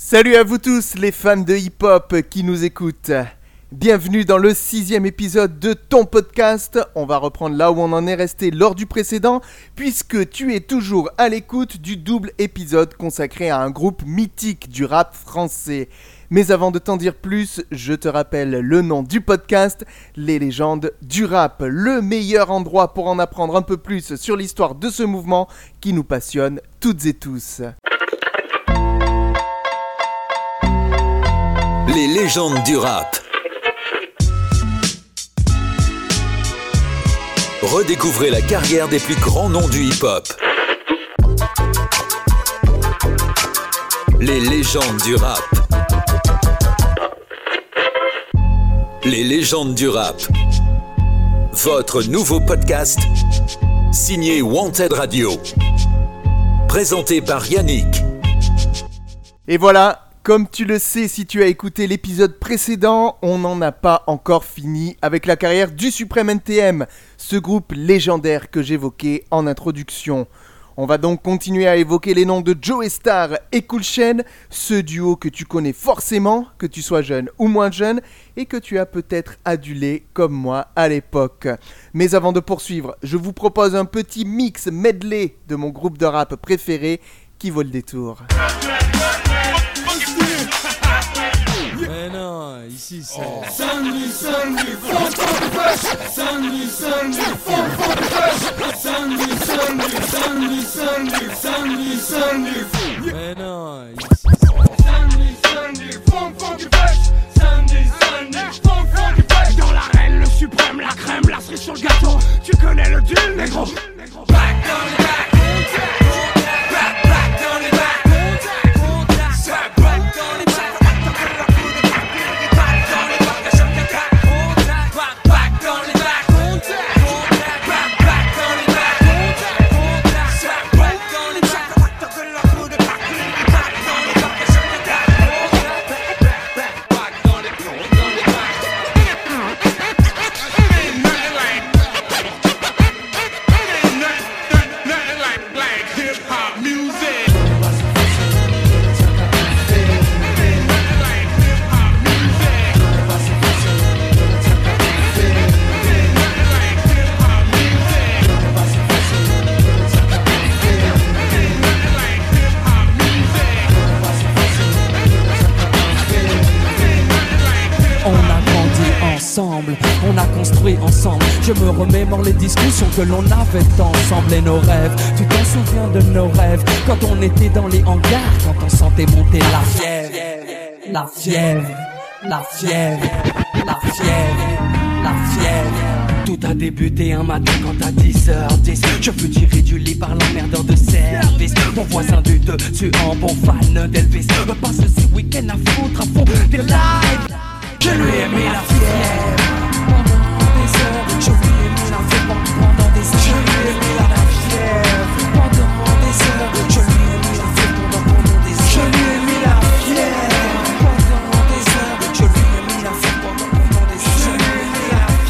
Salut à vous tous les fans de hip-hop qui nous écoutent. Bienvenue dans le sixième épisode de ton podcast. On va reprendre là où on en est resté lors du précédent, puisque tu es toujours à l'écoute du double épisode consacré à un groupe mythique du rap français. Mais avant de t'en dire plus, je te rappelle le nom du podcast, Les légendes du rap, le meilleur endroit pour en apprendre un peu plus sur l'histoire de ce mouvement qui nous passionne toutes et tous. Les légendes du rap. Redécouvrez la carrière des plus grands noms du hip-hop. Les légendes du rap. Les légendes du rap. Votre nouveau podcast signé Wanted Radio. Présenté par Yannick. Et voilà, comme tu le sais si tu as écouté l'épisode précédent, on n'en a pas encore fini avec la carrière du Suprême NTM, ce groupe légendaire que j'évoquais en introduction. On va donc continuer à évoquer les noms de Joe Star et Cool Chain, ce duo que tu connais forcément, que tu sois jeune ou moins jeune, et que tu as peut-être adulé comme moi à l'époque. Mais avant de poursuivre, je vous propose un petit mix medley de mon groupe de rap préféré qui vaut le détour. Ici c'est. Sunday, Sunday, funk, funk, fresh. Sunday, Sunday, funk, funk, fresh. Sunday, Sunday, Sunday, Sunday, Sunday, Sunday. Mais non, ici Sunday, Sunday, funk, funk, fresh. Sunday, Sunday, funk, funk, fresh. Dans l'arène, le suprême, la crème, la cerise sur le gâteau. Tu connais le deal, négro. Back on. Back, que l'on avait ensemble et nos rêves. Tu t'en souviens de nos rêves quand on était dans les hangars, quand on sentait monter la fièvre, la fièvre, la fièvre, la fièvre, la fièvre. Tout a débuté un matin quand à 10h10 Je fus tiré du lit par l'emmerdeur de service Mon voisin du dessus en bon fan d'Elvis Me passe ce week-end à foutre à fond des lives je lui ai mis la fièvre pendant des heures. Je lui ai mis la fièvre Je lui ai mis la fièvre pendant des heures. Je lui ai mis la fièvre pendant des heures. Je lui ai mis la fièvre pendant des heures. Je lui ai mis la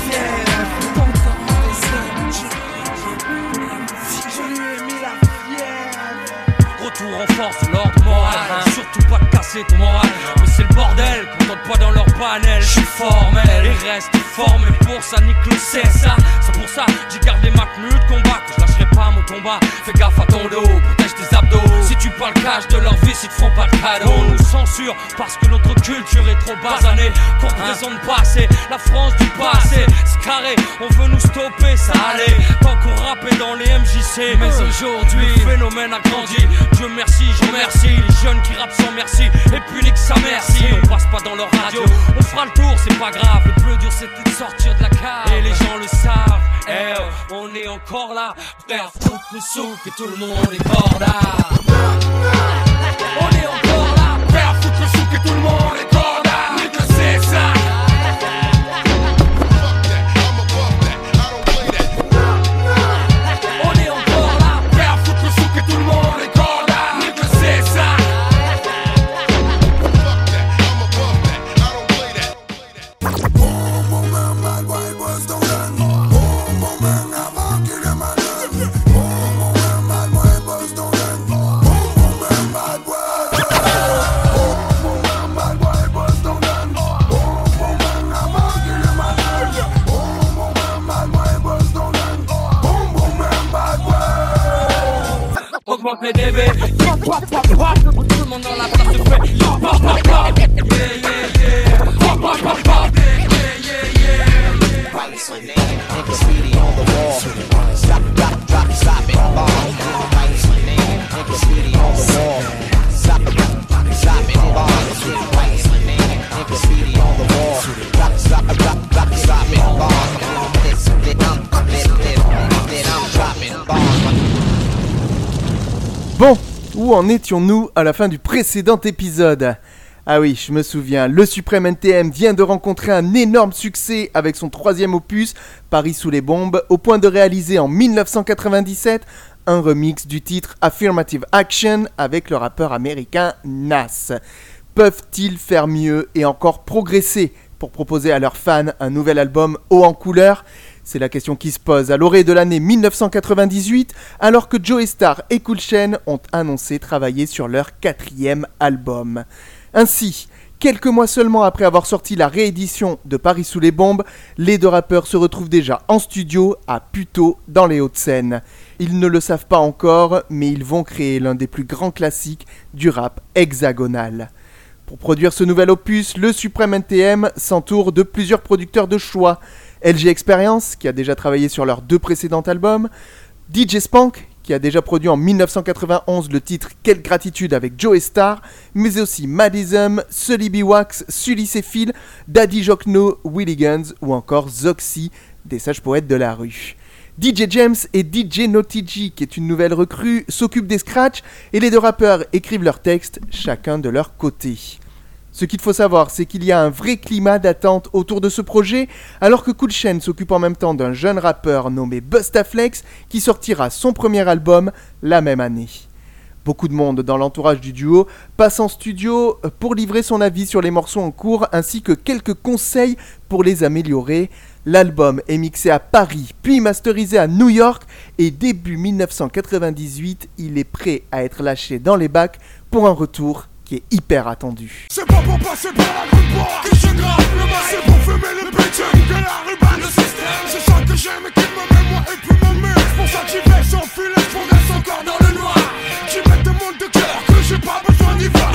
fièvre pendant des heures. Je lui ai mis la fièvre. Retour en force, l'ordre moral. Surtout pas casser ton moral. C'est le bordel, qu'on tente pas dans leur panel. Je suis formel et reste formé pour ça, nique le ça. C'est pour ça, j'ai gardé ma tenue de combat. Combat. Fais gaffe à ton dos, protège tes abdos. Si tu parles cash de leur vie, ils te feront pas de cadeau. On nous censure parce que notre culture est trop basanée. Qu'on présente pas assez, la France du passé. C'est carré, on veut nous stopper, ça allait. Tant qu'on rappait dans les MJC. Mais aujourd'hui, le phénomène a grandi. Dieu merci, je remercie les jeunes qui rappent sans merci. Et puis nique sa merci. On passe pas dans leur radio, on fera le tour, c'est pas grave. Le plus dur c'était de sortir de la cave. Et les gens le savent. On est encore là, frère, foutre le souk et tout le monde est corda. On est encore là, en étions-nous à la fin du précédent épisode? Ah oui, je me souviens, le Suprême NTM vient de rencontrer un énorme succès avec son troisième opus, Paris sous les bombes, au point de réaliser en 1997 un remix du titre Affirmative Action avec le rappeur américain Nas. Peuvent-ils faire mieux et encore progresser pour proposer à leurs fans un nouvel album haut en couleur? C'est la question qui se pose à l'orée de l'année 1998, alors que Joe Star et Cool Chain ont annoncé travailler sur leur quatrième album. Ainsi, quelques mois seulement après avoir sorti la réédition de Paris sous les bombes, les deux rappeurs se retrouvent déjà en studio à Puteaux dans les Hauts-de-Seine. Ils ne le savent pas encore, mais ils vont créer l'un des plus grands classiques du rap hexagonal. Pour produire ce nouvel opus, le Supreme NTM s'entoure de plusieurs producteurs de choix. LG Experience, qui a déjà travaillé sur leurs deux précédents albums, DJ Spank, qui a déjà produit en 1991 le titre Quelle gratitude avec Joe Star, mais aussi Madism, Sully B. Wax, Sully et Phil, Daddy Jokno, Willy Guns ou encore Zoxy, des sages poètes de la rue. DJ James et DJ G, qui est une nouvelle recrue, s'occupent des scratchs et les deux rappeurs écrivent leurs textes, chacun de leur côté. Ce qu'il faut savoir, c'est qu'il y a un vrai climat d'attente autour de ce projet, alors que Cool Chain s'occupe en même temps d'un jeune rappeur nommé Bustaflex qui sortira son premier album la même année. Beaucoup de monde dans l'entourage du duo passe en studio pour livrer son avis sur les morceaux en cours ainsi que quelques conseils pour les améliorer. L'album est mixé à Paris, puis masterisé à New York et début 1998, il est prêt à être lâché dans les bacs pour un retour qui est hyper attendu. C'est pas pour passer par la grande porte que je grappe le mic C'est pour fumer le bitch que la ruban Le système C'est ça que j'aime et qui me met moi et puis mon mec pour ça que j'y vais sans filet Je progresse encore dans le noir. Qui met des mondes de cœur que j'ai pas besoin d'y voir.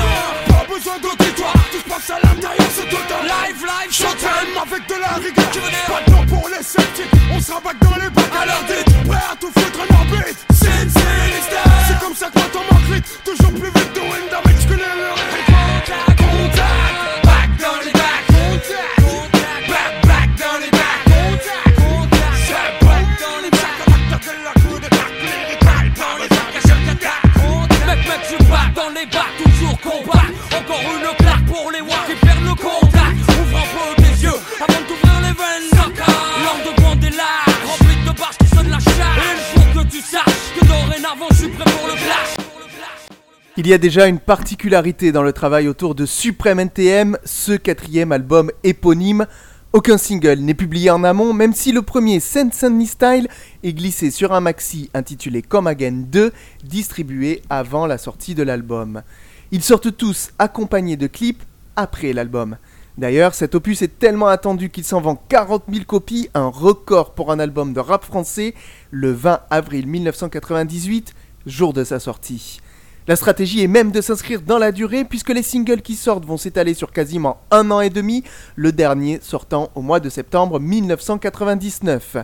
Pas besoin d'auditoire Tout se passe à l'intérieur c'est total. Live, live, Showtime avec de la rigueur. Pas de temps pour les sceptiques On se rabatte dans les bacs à leur dit Prêt à tout foutre en orbite. Sin, C'est comme ça que moi t'en manque vite Toujours plus vite doing damage que les bacs, toujours combat. Encore une claque pour les watts qui perdent le contact. Ouvre un peu tes yeux avant de t'ouvrir les veines. L'heure de là, remplie de barres qui sonnent la charge. Il faut que tu saches que dorénavant je suis prêt pour le clash. Il y a déjà une particularité dans le travail autour de Supreme NTM, ce quatrième album éponyme. Aucun single n'est publié en amont, même si le premier Saint Sunny Style est glissé sur un maxi intitulé Come Again 2, distribué avant la sortie de l'album. Ils sortent tous accompagnés de clips après l'album. D'ailleurs, cet opus est tellement attendu qu'il s'en vend 40 000 copies, un record pour un album de rap français, le 20 avril 1998, jour de sa sortie. La stratégie est même de s'inscrire dans la durée puisque les singles qui sortent vont s'étaler sur quasiment un an et demi, le dernier sortant au mois de septembre 1999.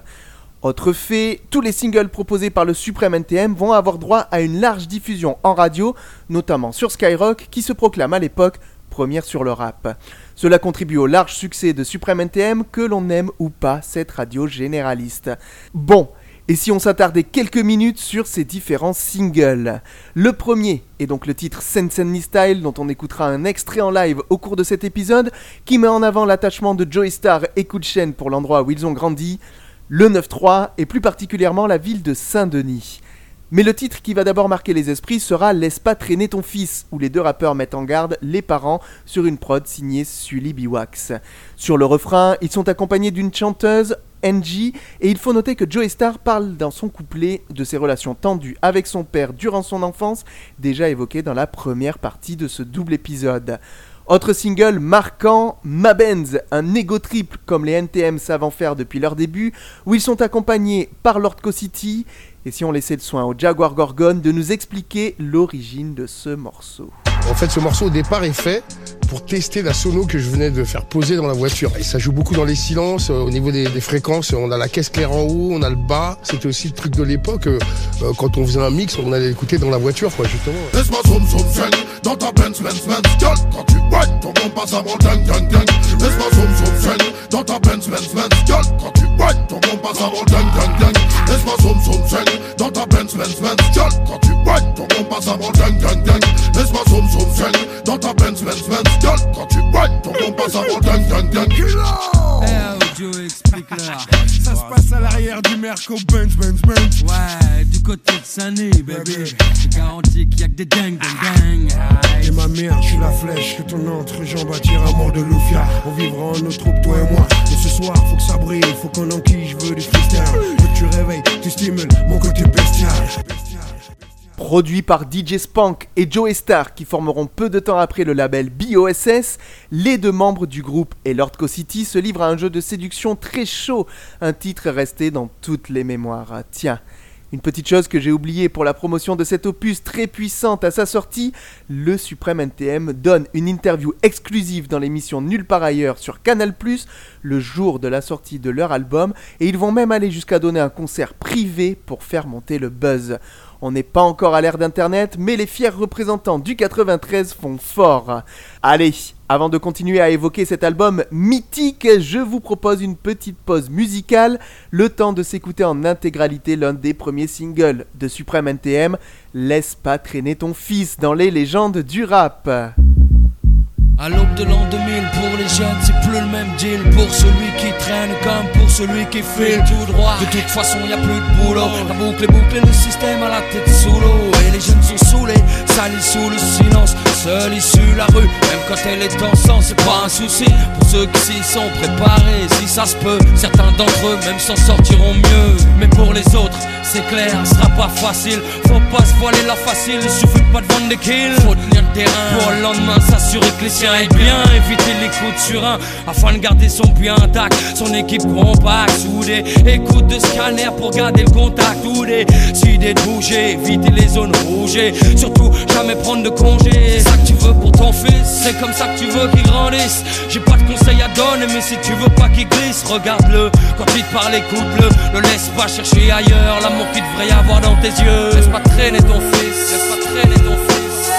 Autre fait, tous les singles proposés par le Supreme NTM vont avoir droit à une large diffusion en radio, notamment sur Skyrock qui se proclame à l'époque première sur le rap. Cela contribue au large succès de Supreme NTM que l'on aime ou pas cette radio généraliste. Bon, et si on s'attardait quelques minutes sur ces différents singles Le premier est donc le titre Sensenny Style dont on écoutera un extrait en live au cours de cet épisode qui met en avant l'attachement de Joey Star et Chain pour l'endroit où ils ont grandi, le 9-3 et plus particulièrement la ville de Saint-Denis. Mais le titre qui va d'abord marquer les esprits sera Laisse pas traîner ton fils, où les deux rappeurs mettent en garde les parents sur une prod signée Sully Biwax. Sur le refrain, ils sont accompagnés d'une chanteuse, Et il faut noter que Joey Star parle dans son couplet de ses relations tendues avec son père durant son enfance, déjà évoquées dans la première partie de ce double épisode. Autre single marquant, Ma Benz, un ego triple comme les NTM savent en faire depuis leur début, où ils sont accompagnés par Lord Co City Et si on laissait le soin au Jaguar Gorgon de nous expliquer l'origine de ce morceau En fait, ce morceau au départ est fait pour tester la sono que je venais de faire poser dans la voiture. Et ça joue beaucoup dans les silences, euh, au niveau des, des fréquences. On a la caisse claire en haut, on a le bas. C'était aussi le truc de l'époque. euh, euh, quand on faisait un mix, on allait l'écouter dans la voiture, quoi, justement. Laisse-moi zoom zoom zen dans ta Benz Benz Benz Gueule quand tu whine ton bon passe avant ding ding ding Laisse-moi zoom zoom zen dans ta Benz Benz Benz Gueule quand tu whine ton bon passe avant ding ding ding Laisse-moi zoom zoom zen dans ta Benz Benz Benz Gueule quand tu whine ton bon passe avant ding ding ding Laisse-moi zoom zoom zen dans ta Benz Benz Benz Gueule quand tu whine ton bon passe avant ding ding ding Eh, Joe, explique-leur. Ça se passe à l'arrière du Merco Benz Benz Benz Ouais, du côté de Sunny, bébé. Je garantis qu'il y a que des dingues, dingues, dingues. Et ma mère, je suis la flèche que ton entrejambe attire à mort de Lufia. On vivra en notre troupe, toi et moi. Et ce soir, faut que ça brille, faut qu'on enquille, je veux du freestyle. Veux que tu réveilles, tu stimules mon côté bestial. Produit par DJ Spank et Joe Star qui formeront peu de temps après le label BOSS, les deux membres du groupe et Lord City se livrent à un jeu de séduction très chaud, un titre resté dans toutes les mémoires. Tiens, une petite chose que j'ai oubliée pour la promotion de cet opus très puissante à sa sortie, le Suprême NTM donne une interview exclusive dans l'émission Nulle part ailleurs sur Canal+, le jour de la sortie de leur album, et ils vont même aller jusqu'à donner un concert privé pour faire monter le buzz. On n'est pas encore à l'ère d'Internet, mais les fiers représentants du 93 font fort. Allez, avant de continuer à évoquer cet album mythique, je vous propose une petite pause musicale, le temps de s'écouter en intégralité l'un des premiers singles de Supreme NTM, Laisse pas traîner ton fils dans les légendes du rap. À l'aube de l'an 2000, pour les jeunes, c'est plus le même deal. Pour celui qui traîne comme pour celui qui file tout droit. De toute façon, y a plus de boulot. La boucle est bouclée, le système à la tête sous l'eau. Et les jeunes sont saoulés, salis sous le silence. Seule issue la rue, même quand elle est en sang, c'est pas un souci. Pour ceux qui s'y sont préparés, si ça se peut, certains d'entre eux même s'en sortiront mieux. Mais pour les autres, c'est clair, ce sera pas facile. Faut pas se voiler la facile, il suffit pas de vendre des kills. Faut tenir le terrain pour le lendemain s'assurer que les siens aient bien. Éviter les coups de surin afin de garder son puits intact. Son équipe compacte, soudée. Écoute de scanner pour garder le contact. Ou des de bouger, éviter les zones rouges. Surtout, jamais prendre de congé. C'est ça que tu veux pour ton fils, c'est comme ça que tu veux qu'il grandisse. J'ai pas de conseils à donner, mais si tu veux pas qu'il glisse, regarde-le. Quand il te parle, écoute-le. Ne laisse pas chercher ailleurs l'amour qu'il devrait y avoir dans tes yeux. Laisse pas traîner ton fils, laisse pas traîner ton fils.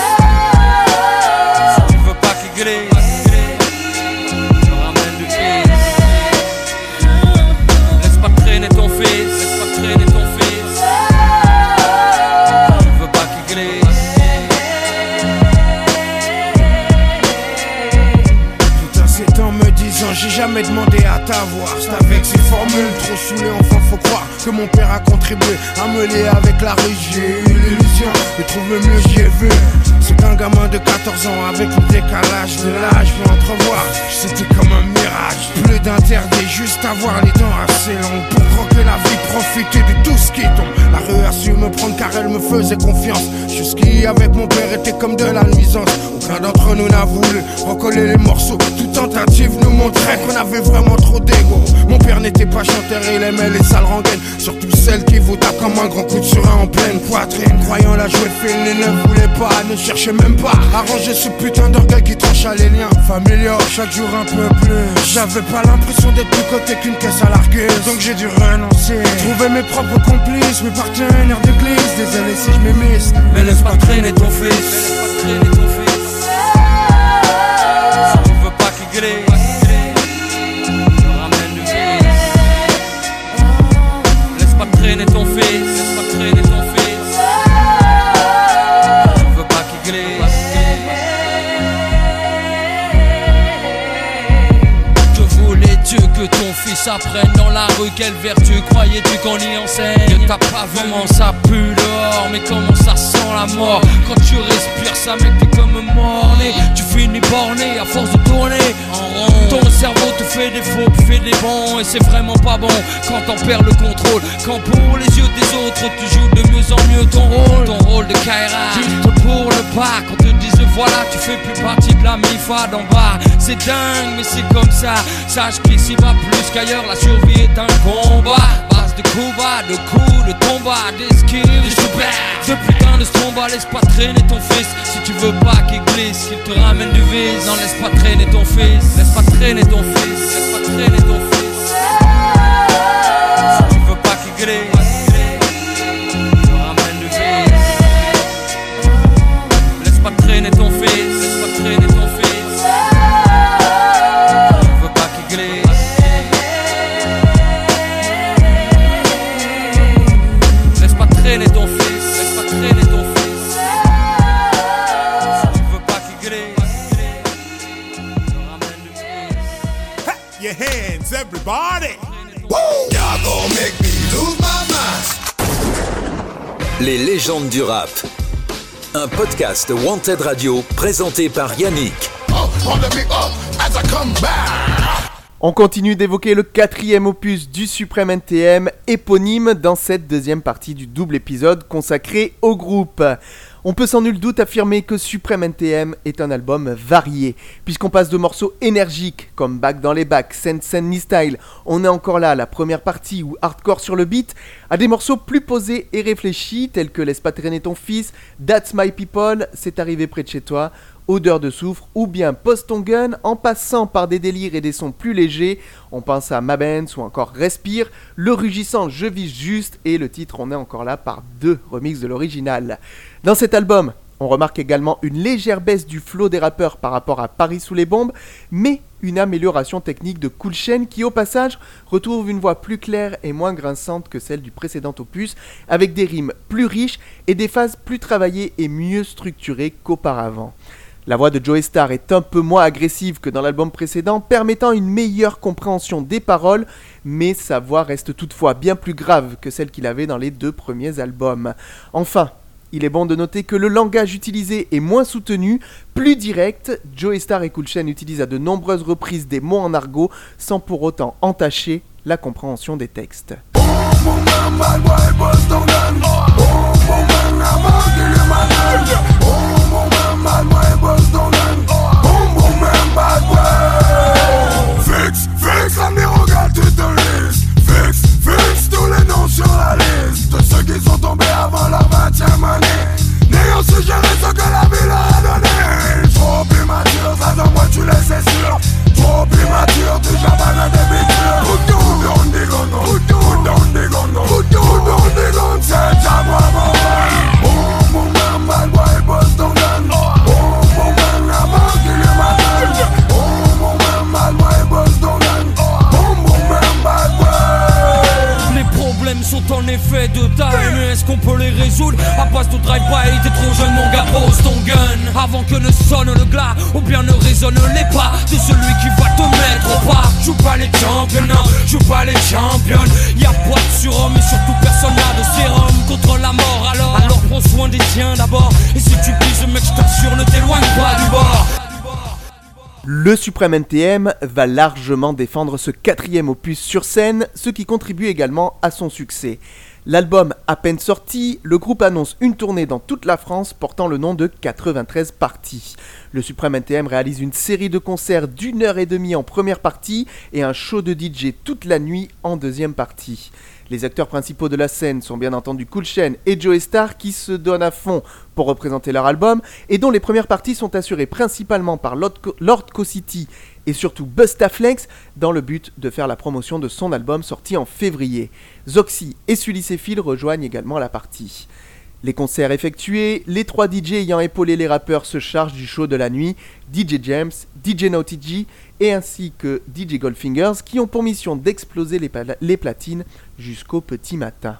Si tu veux pas qu'il glisse, mon père a contribué à me avec la rue J'ai eu l'illusion de trouver mieux j'y ai vu. C'est qu'un gamin de 14 ans avec le décalage de l'âge. Peut entrevoir C'était comme un mirage. Plus d'interdit juste avoir les dents assez longues. Pour croquer la vie profiter de tout ce qui tombe. La rue a su me prendre car elle me faisait confiance. Jusqu'ici avec mon père était comme de la nuisance. Aucun d'entre nous n'a voulu recoller les morceaux. Toute tentative nous montrait qu'on avait vraiment trop d'ego. Mon père n'était pas chanteur, il aimait les sales rengaines. Surtout celles qui vous tapent comme un grand coup de surin en pleine poitrine. Croyant la jouer fine, il ne voulait pas, ne cherchait même pas. À ranger ce putain d'orgueil qui trancha les liens familiaux. Chaque jour un peu plus. J'avais pas l'impression d'être plus côté qu'une caisse à larguer Donc j'ai dû renoncer. Trouver mes propres complices, mes partenaires d'église. Désolé si je m'émisse Mais laisse pas traîner ton fils. Laisse pas traîner ton fils. Si tu pas qu'il glisse, la rue Quelle vertu croyais-tu qu'on y enseigne? T'as pas vu comment ça pue dehors Mais comment ça sent la mort? Quand tu respires ça mec t'es comme morné. Tu finis borné à force de tourner en rond. Ton cerveau te fait des faux puis fait des bons Et c'est vraiment pas bon. Quand t'en perds le contrôle Quand pour les yeux des autres tu joues de mieux en mieux ton rôle. Ton rôle de Kaira Tu te pour le pas quand te disent voilà tu fais plus partie de la mifa d'en bas. C'est dingue mais c'est comme ça. Sache qu'ici va plus qu'ailleurs la survie est un combat. Base de Cuba, de coups, de tomba, d'esquive, de choubert Ce putain de stromba, laisse pas traîner ton fils. Si tu veux pas qu'il glisse, qu'il te ramène du vice. Non laisse pas traîner ton fils, laisse pas traîner ton fils. Laisse pas traîner ton fils. Si tu veux pas qu'il glisse Les légendes du rap. Un podcast Wanted Radio présenté par Yannick. On continue d'évoquer le quatrième opus du Suprême NTM, éponyme dans cette deuxième partie du double épisode consacré au groupe. On peut sans nul doute affirmer que Suprême NTM est un album varié, puisqu'on passe de morceaux énergiques comme Back dans les bacs, Sen Sen Ni Style, On est encore là, la première partie ou Hardcore sur le beat, à des morceaux plus posés et réfléchis tels que Laisse pas traîner ton fils, That's My People, C'est arrivé près de chez toi, Odeur de soufre ou bien Post ton gun en passant par des délires et des sons plus légers, on pense à Mabens ou encore Respire, le rugissant Je vis juste et le titre On est encore là par deux remixes de l'original. Dans cet album, on remarque également une légère baisse du flow des rappeurs par rapport à Paris sous les bombes, mais une amélioration technique de Cool Chain qui au passage retrouve une voix plus claire et moins grinçante que celle du précédent opus, avec des rimes plus riches et des phases plus travaillées et mieux structurées qu'auparavant. La voix de Joey Starr est un peu moins agressive que dans l'album précédent, permettant une meilleure compréhension des paroles, mais sa voix reste toutefois bien plus grave que celle qu'il avait dans les deux premiers albums. Enfin, il est bon de noter que le langage utilisé est moins soutenu, plus direct. Joey Starr et Cool Chain utilisent à de nombreuses reprises des mots en argot sans pour autant entacher la compréhension des textes. Le Suprême NTM va largement défendre ce quatrième opus sur scène, ce qui contribue également à son succès. L'album à peine sorti, le groupe annonce une tournée dans toute la France portant le nom de 93 parties. Le Suprême NTM réalise une série de concerts d'une heure et demie en première partie et un show de DJ toute la nuit en deuxième partie. Les acteurs principaux de la scène sont bien entendu Cool Chain et Joey Starr qui se donnent à fond pour représenter leur album et dont les premières parties sont assurées principalement par Lord, Co- City et surtout Bustaflex dans le but de faire la promotion de son album sorti en février. Zoxy et Sully Phil rejoignent également la partie. Les concerts effectués, les trois DJ ayant épaulé les rappeurs se chargent du show de la nuit, DJ James, DJ Naughty G et ainsi que DJ Goldfingers qui ont pour mission d'exploser les platines jusqu'au petit matin.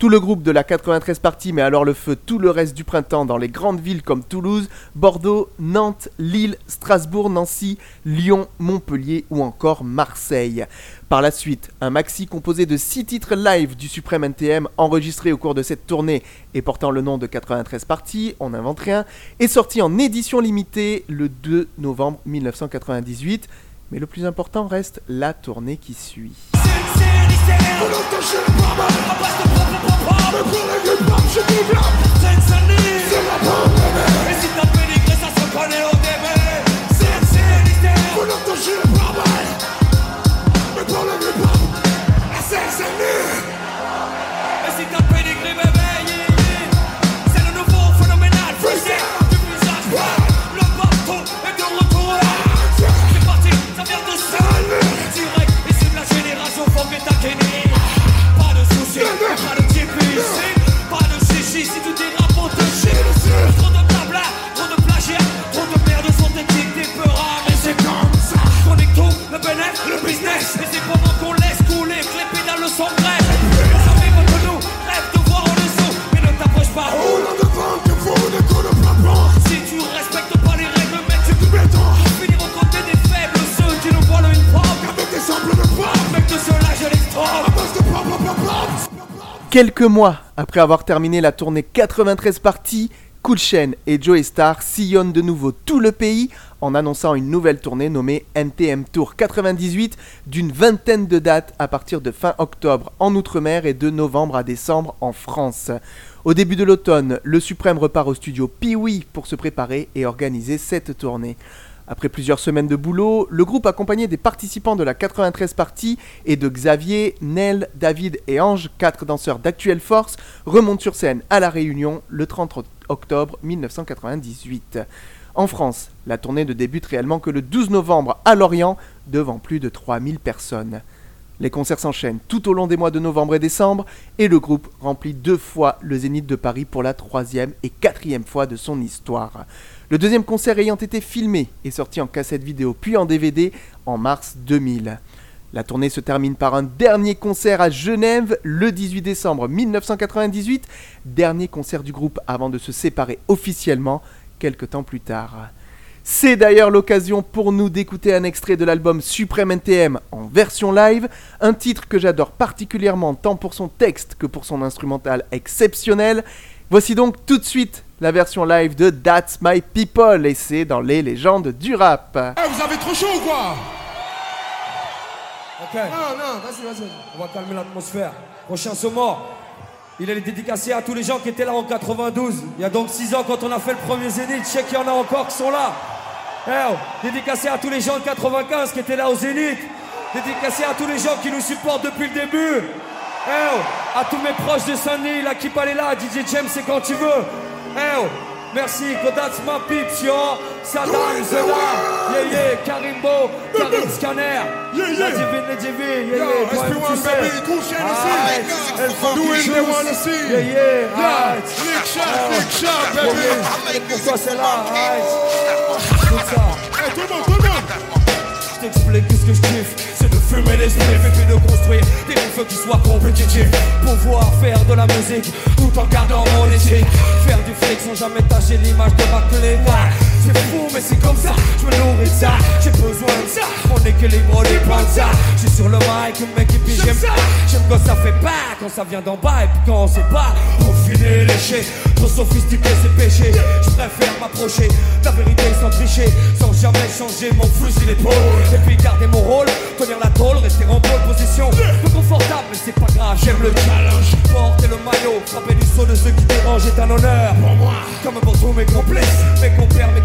Tout le groupe de la 93 partie met alors le feu tout le reste du printemps dans les grandes villes comme Toulouse, Bordeaux, Nantes, Lille, Strasbourg, Nancy, Lyon, Montpellier ou encore Marseille. Par la suite, un maxi composé de 6 titres live du Suprême NTM enregistrés au cours de cette tournée et portant le nom de 93 parties, on n'invente rien, est sorti en édition limitée le 2 novembre 1998. Mais le plus important reste la tournée qui suit. Sensation. C'est la pandémie. Quelques mois après avoir terminé la tournée 93 parties, Cool Chain et Joey Star sillonnent de nouveau tout le pays en annonçant une nouvelle tournée nommée NTM Tour 98 d'une vingtaine de dates à partir de fin octobre en Outre-mer et de novembre à décembre en France. Au début de l'automne, le Suprême repart au studio Pee-Wee pour se préparer et organiser cette tournée. Après plusieurs semaines de boulot, le groupe accompagné des participants de la 93 partie et de Xavier, Nel, David et Ange, quatre danseurs d'Actuelle Force, remonte sur scène à La Réunion le 30 octobre 1998. En France, la tournée ne débute réellement que le 12 novembre à Lorient devant plus de 3000 personnes. Les concerts s'enchaînent tout au long des mois de novembre et décembre et le groupe remplit deux fois le Zénith de Paris pour la troisième et quatrième fois de son histoire. Le deuxième concert ayant été filmé et sorti en cassette vidéo puis en DVD en mars 2000. La tournée se termine par un dernier concert à Genève le 18 décembre 1998, dernier concert du groupe avant de se séparer officiellement quelques temps plus tard. C'est d'ailleurs l'occasion pour nous d'écouter un extrait de l'album Supreme NTM en version live, un titre que j'adore particulièrement tant pour son texte que pour son instrumental exceptionnel. Voici donc tout de suite la version live de That's My People et c'est dans les légendes du rap. Eh, vous avez trop chaud ou quoi? Ok, Non, non, vas-y, vas-y. on va calmer l'atmosphère. Prochain son mort. Il est dédicacé à tous les gens qui étaient là en 92. Il y a donc 6 ans quand on a fait le premier Zénith. Je sais qu'il y en a encore qui sont là. Eh oh, dédicacé à tous les gens de 95 qui étaient là au Zénith. Dédicacé à tous les gens qui nous supportent depuis le début. Eh oh, à tous mes proches de Saint-Denis, la qui est là, DJ James, c'est quand tu veux. Eh oh, merci, Kodats ma pips, yo. Saddam, Zeda, yeah yeah, Karimbo, Karim Scanner. Yeah, divine, la divine, yeah yeah. toi-même, SP1 tu sais. baby, Cool El Funky Doing they wanna see. Yeah yeah, Yeah, alright. lick shot, lick shot, baby. Pourquoi c'est là, alright. Tout ça. Eh, tout le monde, tout le monde. Je t'explique tout ce que je kiffe fumer et puis de construire. Des feux qui soient compétitifs. Pouvoir faire de la musique tout en gardant mon éthique. Faire du fric sans jamais tâcher l'image de ma clé C'est fou mais c'est comme ça, je me nourris de ça J'ai besoin de ça, mon équilibre dépend de ça. Je suis sur le mic, le mec et puis j'aime ça. J'aime quand ça fait pas, quand ça vient d'en bas. Et puis quand on sait pas filer léché, trop sophistiqué c'est péché. Je préfère m'approcher de la vérité sans tricher. Sans jamais changer mon fusil d'épaule. Et puis garder mon rôle, tenir la tôle, rester en pole position. Peu confortable mais c'est pas grave, j'aime le challenge. Porter le maillot, frapper du saut de ceux qui dérangent est un honneur. Pour moi. Comme pour tous mes complices, mes compères, mes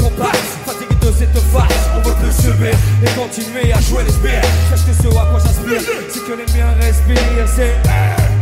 Fatigué de cette farce, on veut plus subir Et continuer à jouer les spires Parce que ce à quoi j'aspire, c'est que les miens respirent C'est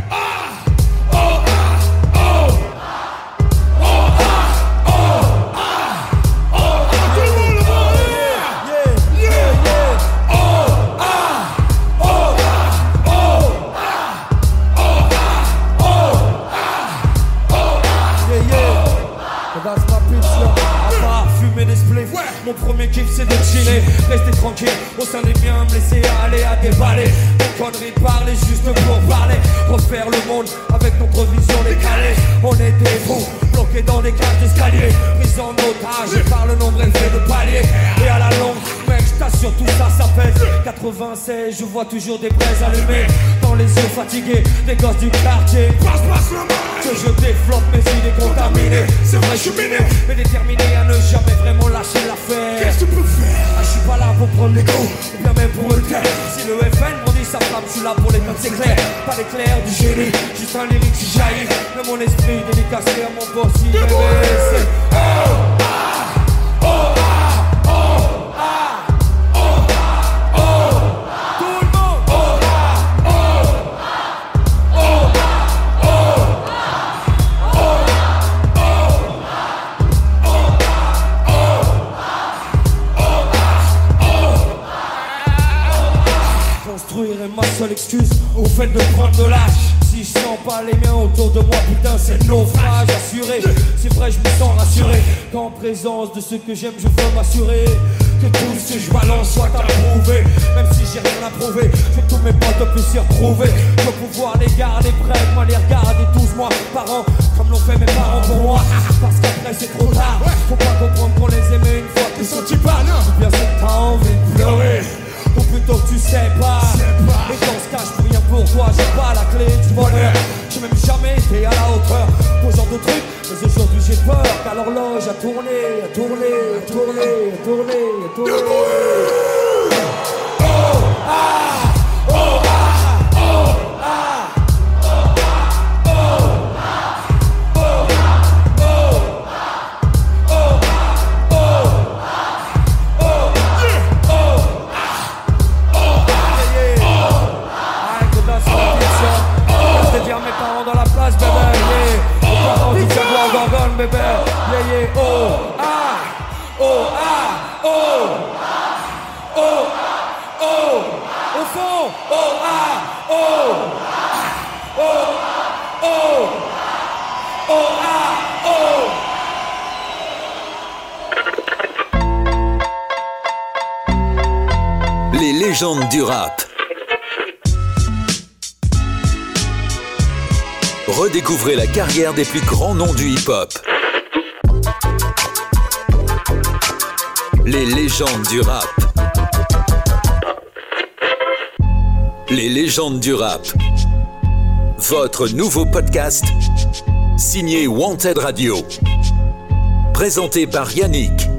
La carrière des plus grands noms du hip-hop. Les légendes du rap. Les légendes du rap. Votre nouveau podcast signé Wanted Radio. Présenté par Yannick.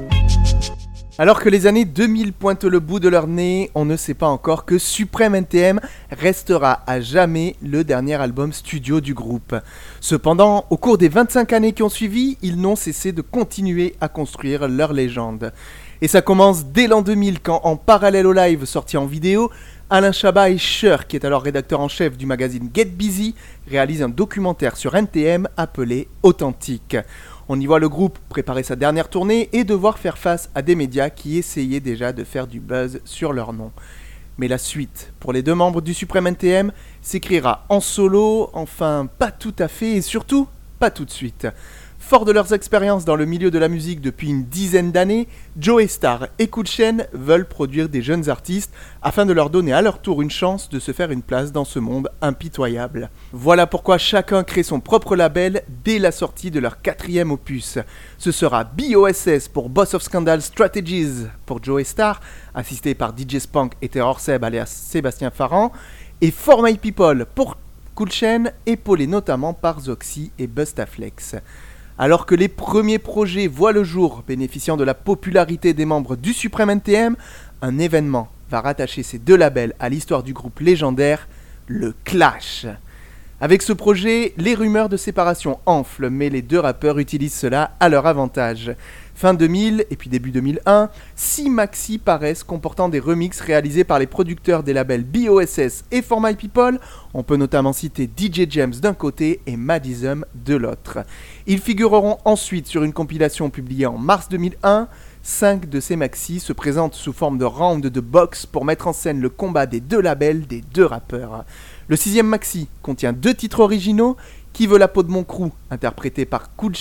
Alors que les années 2000 pointent le bout de leur nez, on ne sait pas encore que Supreme NTM restera à jamais le dernier album studio du groupe. Cependant, au cours des 25 années qui ont suivi, ils n'ont cessé de continuer à construire leur légende. Et ça commence dès l'an 2000 quand, en parallèle au live sorti en vidéo, Alain Chabat et Cher, qui est alors rédacteur en chef du magazine Get Busy, réalisent un documentaire sur NTM appelé Authentique. On y voit le groupe préparer sa dernière tournée et devoir faire face à des médias qui essayaient déjà de faire du buzz sur leur nom. Mais la suite, pour les deux membres du Suprême NTM, s'écrira en solo, enfin pas tout à fait et surtout pas tout de suite. Fort de leurs expériences dans le milieu de la musique depuis une dizaine d'années, Joe Star et Chen veulent produire des jeunes artistes afin de leur donner à leur tour une chance de se faire une place dans ce monde impitoyable. Voilà pourquoi chacun crée son propre label dès la sortie de leur quatrième opus. Ce sera BOSS pour Boss of Scandal Strategies pour Joe Star, assisté par DJ Spunk et Terror Seb alias Sébastien Farran, et For My People pour Chen, épaulé notamment par Zoxy et Bustaflex. Alors que les premiers projets voient le jour bénéficiant de la popularité des membres du Suprême NTM, un événement va rattacher ces deux labels à l'histoire du groupe légendaire, le Clash. Avec ce projet, les rumeurs de séparation enflent, mais les deux rappeurs utilisent cela à leur avantage. Fin 2000 et puis début 2001, six maxi paraissent comportant des remixes réalisés par les producteurs des labels BOSS et For My People. On peut notamment citer DJ James d'un côté et Madism de l'autre. Ils figureront ensuite sur une compilation publiée en mars 2001. Cinq de ces maxi se présentent sous forme de round de box pour mettre en scène le combat des deux labels des deux rappeurs. Le sixième maxi contient deux titres originaux, Qui veut la peau de mon crew, interprété par Cool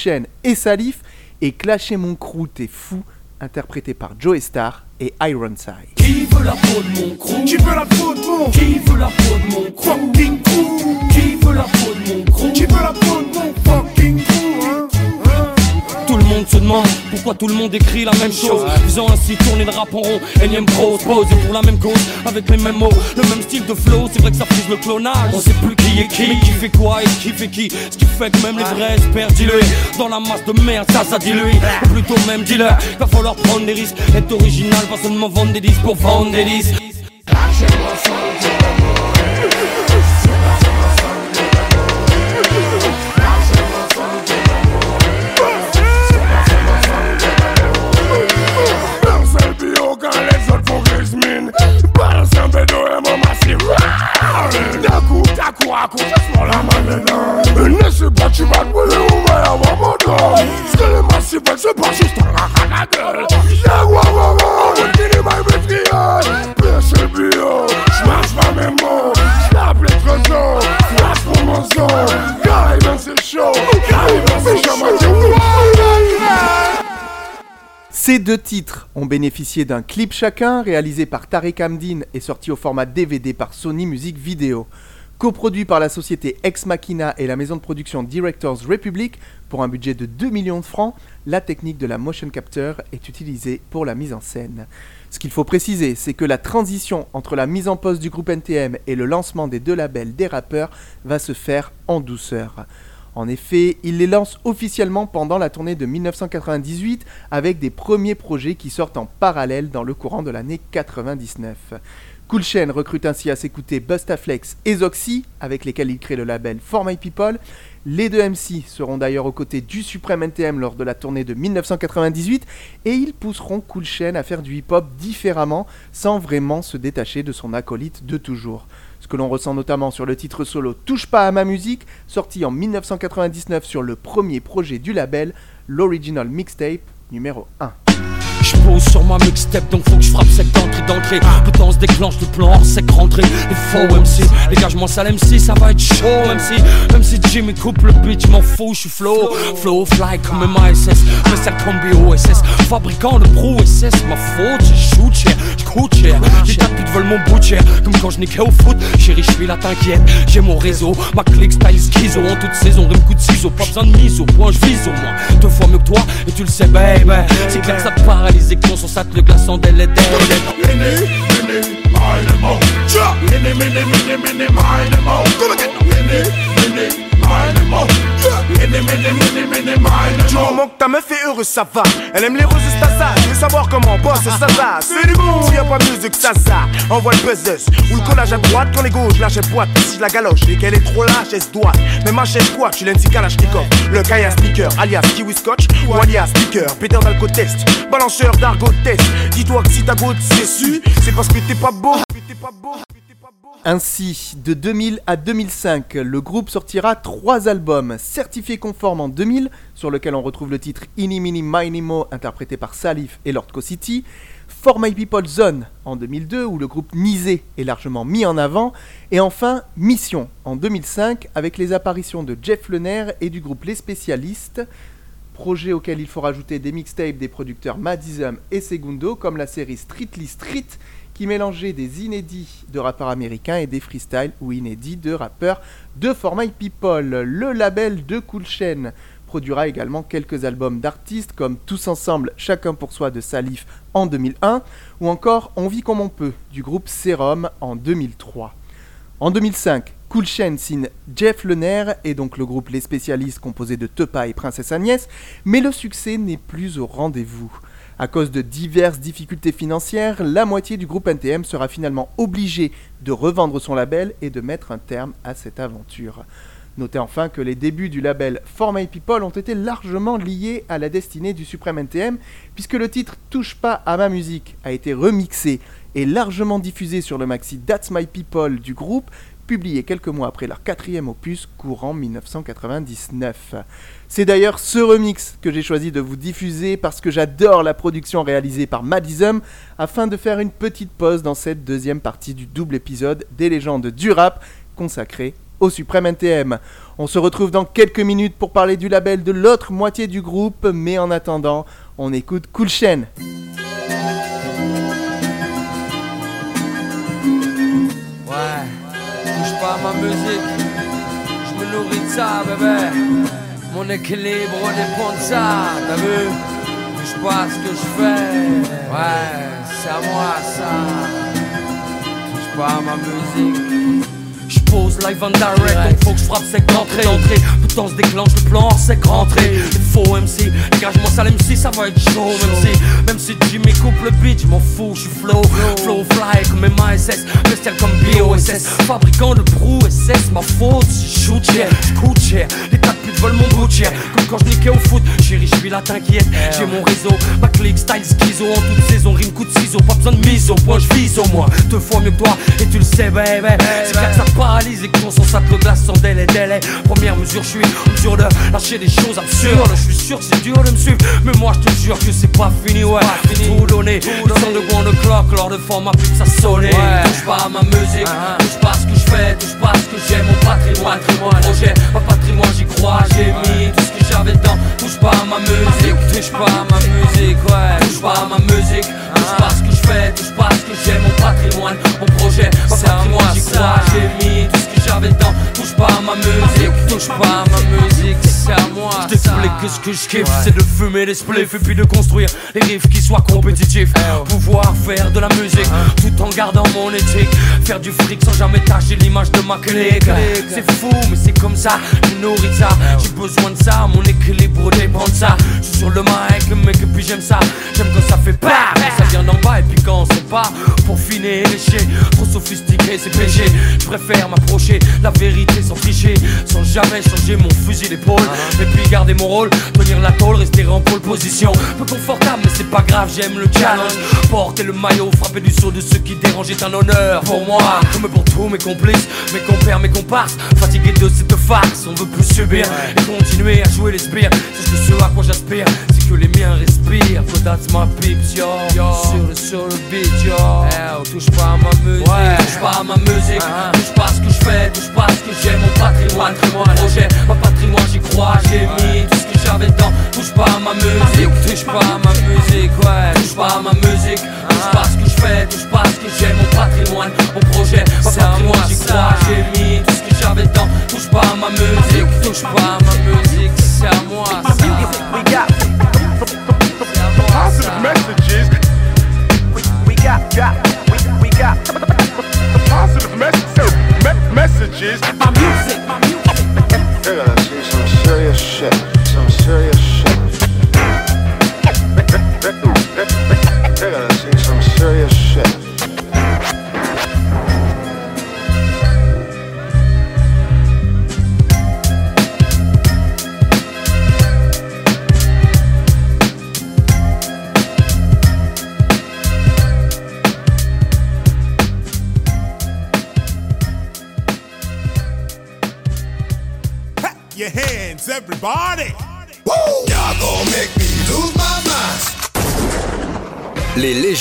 et Salif, et Clasher mon crew, t'es fou, interprété par Joe Star et Ironside. Qui veut la peau de mon crew Qui veut la peau de mon Qui veut la peau de mon crew fucking crew Qui veut la peau de mon crew Qui veut la peau de mon fucking crew hein Tout le monde se demande pourquoi tout le monde écrit la même chose. Faisant ainsi tourner le rap en rond Énième prose, posé pour la même cause Avec les mêmes mots, le même style de flow. C'est vrai que ça frise le clonage. On sait plus qui est qui Mais qui fait quoi et qui fait qui. Ce qui fait que même les vrais espèrent diluer Dans la masse de merde, ça ça dilue plutôt même dealer Va falloir prendre des risques Être original, pas seulement vendre des disques pour vendre des disques autres font grise mine Balance un bédo et mon massif D'un coup, d'un coup, à coup, fais-moi la main dedans Ne sais pas, tu vas te brûler ou va y avoir mon dos Ce que les massifs veulent, c'est pas juste un rack à la gueule Yeah, wow, wow, wow, on dit les mains métrières le bio, j'marche pas mes mots J'tape les trésors, flash pour mon son Carré, ben c'est chaud. Carré, ben c'est jamais Ces deux titres ont bénéficié d'un clip chacun réalisé par Tarek Hamdin et sorti au format DVD par Sony Music Video. Coproduit par la société Ex Machina et la maison de production Directors Republic pour un budget de 2 millions de francs, la technique de la motion capture est utilisée pour la mise en scène. Ce qu'il faut préciser, c'est que la transition entre la mise en pause du groupe NTM et le lancement des deux labels des rappeurs va se faire en douceur. En effet, il les lance officiellement pendant la tournée de 1998 avec des premiers projets qui sortent en parallèle dans le courant de l'année 99. Cool Chain recrute ainsi à s'écouter Bustaflex et Zoxy, avec lesquels il crée le label For My People. Les deux MC seront d'ailleurs aux côtés du Supreme NTM lors de la tournée de 1998 et ils pousseront Cool Chain à faire du hip-hop différemment sans vraiment se détacher de son acolyte de toujours. Ce que l'on ressent notamment sur le titre solo Touche pas à ma musique, sorti en 1999 sur le premier projet du label, l'Original Mixtape numéro 1. Je pose sur ma mixtape donc faut que je frappe cette d'entrée. D'entrée Le se déclenche, le plan hors sec rentré Les faux MC, dégagement sale MC ça va être chaud si, même si Jimmy coupe le beat je m'en fous, je suis flow. Flow fly comme MASS, mais ça comme BOSS Fabricant de pro SS, ma faute je shoot je coûte cher Les veulent mon bout de Comme quand je niquais au foot, chérie je suis là t'inquiète J'ai mon réseau, ma clique style schizo En toute saison, rime coup de ciseaux, pas besoin de mise au point je vise au moins Deux fois mieux que toi, et tu le sais baby C'est clair que ça te paralyse et que ton le dès les dés Mini, mine mo. Mini, mini, mini, mini, mine moment que ta meuf est heureuse, ça va. Elle aime les roses, c'est ça. Je veux savoir comment bosse, ça ça. C'est du bon, y a pas mieux que ça ça. Envoie le buzzes ou le collage à droite quand les gauches lâchent boîte. Si je la galoche et qu'elle est trop lâche, elle se doit. Mais ma chaise quoi, tu l'aimes si Kalachnikov. Le Kaya Sneaker, alias Kiwi Scotch ou alias Speaker. Peter d'alco-test, balanceur d'argot test. Dis-toi que si ta goutte c'est su, c'est parce que t'es pas beau. T'es pas beau. Ainsi, de 2000 à 2005, le groupe sortira trois albums, certifiés conformes en 2000, sur lequel on retrouve le titre Ini Mini Mini Mo, interprété par Salif et Lord City, For My People Zone en 2002, où le groupe Nisé est largement mis en avant, et enfin Mission en 2005, avec les apparitions de Jeff Lener et du groupe Les Spécialistes, projet auquel il faut rajouter des mixtapes des producteurs Madism et Segundo, comme la série Streetly Street, qui mélangeait des inédits de rappeurs américains et des freestyles ou inédits de rappeurs de For My People. Le label de Cool Chain produira également quelques albums d'artistes comme Tous Ensemble, Chacun pour Soi de Salif en 2001 ou encore On vit comme on peut du groupe Serum en 2003. En 2005, Cool Chain signe Jeff Lener et donc le groupe Les Spécialistes composé de Tepa et Princesse Agnès, mais le succès n'est plus au rendez-vous. À cause de diverses difficultés financières, la moitié du groupe NTM sera finalement obligé de revendre son label et de mettre un terme à cette aventure. Notez enfin que les débuts du label For My People ont été largement liés à la destinée du Supreme NTM, puisque le titre Touche pas à ma musique a été remixé et largement diffusé sur le maxi That's My People du groupe, publié quelques mois après leur quatrième opus courant 1999. C'est d'ailleurs ce remix que j'ai choisi de vous diffuser parce que j'adore la production réalisée par Madism afin de faire une petite pause dans cette deuxième partie du double épisode des légendes du rap consacré au Suprême NTM. On se retrouve dans quelques minutes pour parler du label de l'autre moitié du groupe, mais en attendant, on écoute Cool Chain. Ma musique. Je me nourris de ça, bébé. Mon équilibre dépend de ça, t'as vu? Touche pas ce que je fais. Ouais, c'est à moi ça. Touche pas ma musique. Pose live en direct, donc faut que je frappe sec d'entrée d'entrée. Tout le temps se déclenche, le plan hors sec rentré. Le faux MC, dégage-moi sale MC, ça va être chaud. Même si, même si Jimmy coupe le beat, je m'en fous, je suis flow. Flow fly comme MASS, bestial comme BOSS. Fabricant de pro SS, ma faute, je shoot cher, Les veulent mon. Comme quand je niquais au foot, chérie, je suis là, t'inquiète. J'ai mon réseau, ma clique style schizo. En toute saison, rime coup de ciseaux, pas besoin de mise au point, je vise au moins. Deux fois mieux que toi, et tu le sais, baby. C'est clair que ça paralyse et que ton sang ça te glace sans délai, délai. Première mesure, je suis mesure de lâcher des choses absurdes. Je suis sûr que c'est dur de me suivre, mais moi je te jure que c'est pas fini, ouais. Tout donner, sans de one o'clock, lors de format pute ça sonner. Touche pas à ma musique, touche pas ce que je fais, touche pas ce que j'ai, mon patrimoine, patrimoine. Projet, pas patrimoine, j'y crois, j'ai mis tout ce que j'avais dedans. Touche pas à ma musique, touche pas à ma musique, ouais. Touche pas à ma musique, touche pas à ce que je fais, touche pas à ce que j'ai, mon patrimoine, mon projet, pas patrimoine, j'y crois, j'ai mis tout ce que j'avais dedans. Touche pas à ma musique, touche pas à ma musique, c'est à moi Je t'explique que ce que je kiffe, c'est de fumer les spliffs et puis de construire les riffs qui soient compétitifs. Pouvoir faire de la musique tout en gardant mon éthique. Faire du fric sans jamais tâcher l'image de ma clique. C'est fou, mais c'est comme ça, je nourris ça. J'ai besoin de ça, mon équilibre dépend de ça. Je suis sur le mic, mec, et puis j'aime ça. J'aime quand ça fait pas, vient d'en bas et puis quand c'est pas pour finir lécher. Trop sophistiqué, c'est péché. Je préfère m'approcher la vérité sans tricher, sans jamais changer mon fusil d'épaule. Et puis garder mon rôle, tenir la tôle, rester en pole position. Peu confortable, mais c'est pas grave, j'aime le challenge. Porter le maillot, frapper du saut de ceux qui dérangent est un honneur pour moi, comme pour tous mes complices, mes compères, mes comparses. Fatigué de cette farce, on veut plus subir et continuer à jouer les sbires. C'est ce à quoi j'aspire, que les miens respirent. So that's my peeps, yo. Sur le, sur le beat, yo. Eh, oh, touche pas à ma musique, touche pas à ma musique. Touche pas à ce que je fais, touche pas à ce que j'aime. Mon patrimoine, mon projet, ma patrimoine, j'y crois, j'ai mis tout ce que j'avais dedans. Touche pas à ma musique, touche pas à ma musique, ouais. Touche pas à ma musique, touche pas à ce que je fais, touche pas à ce que j'aime. Mon patrimoine, mon projet, ma patrimoine, j'y crois, j'ai mis tout ce que j'avais dedans. Touche pas à ma musique, touche pas à ma musique, c'est à moi, ça. We got messages. We, we got, got, we, we got positive messages. Me- messages. My music, my music. You're gonna see some serious shit. Some serious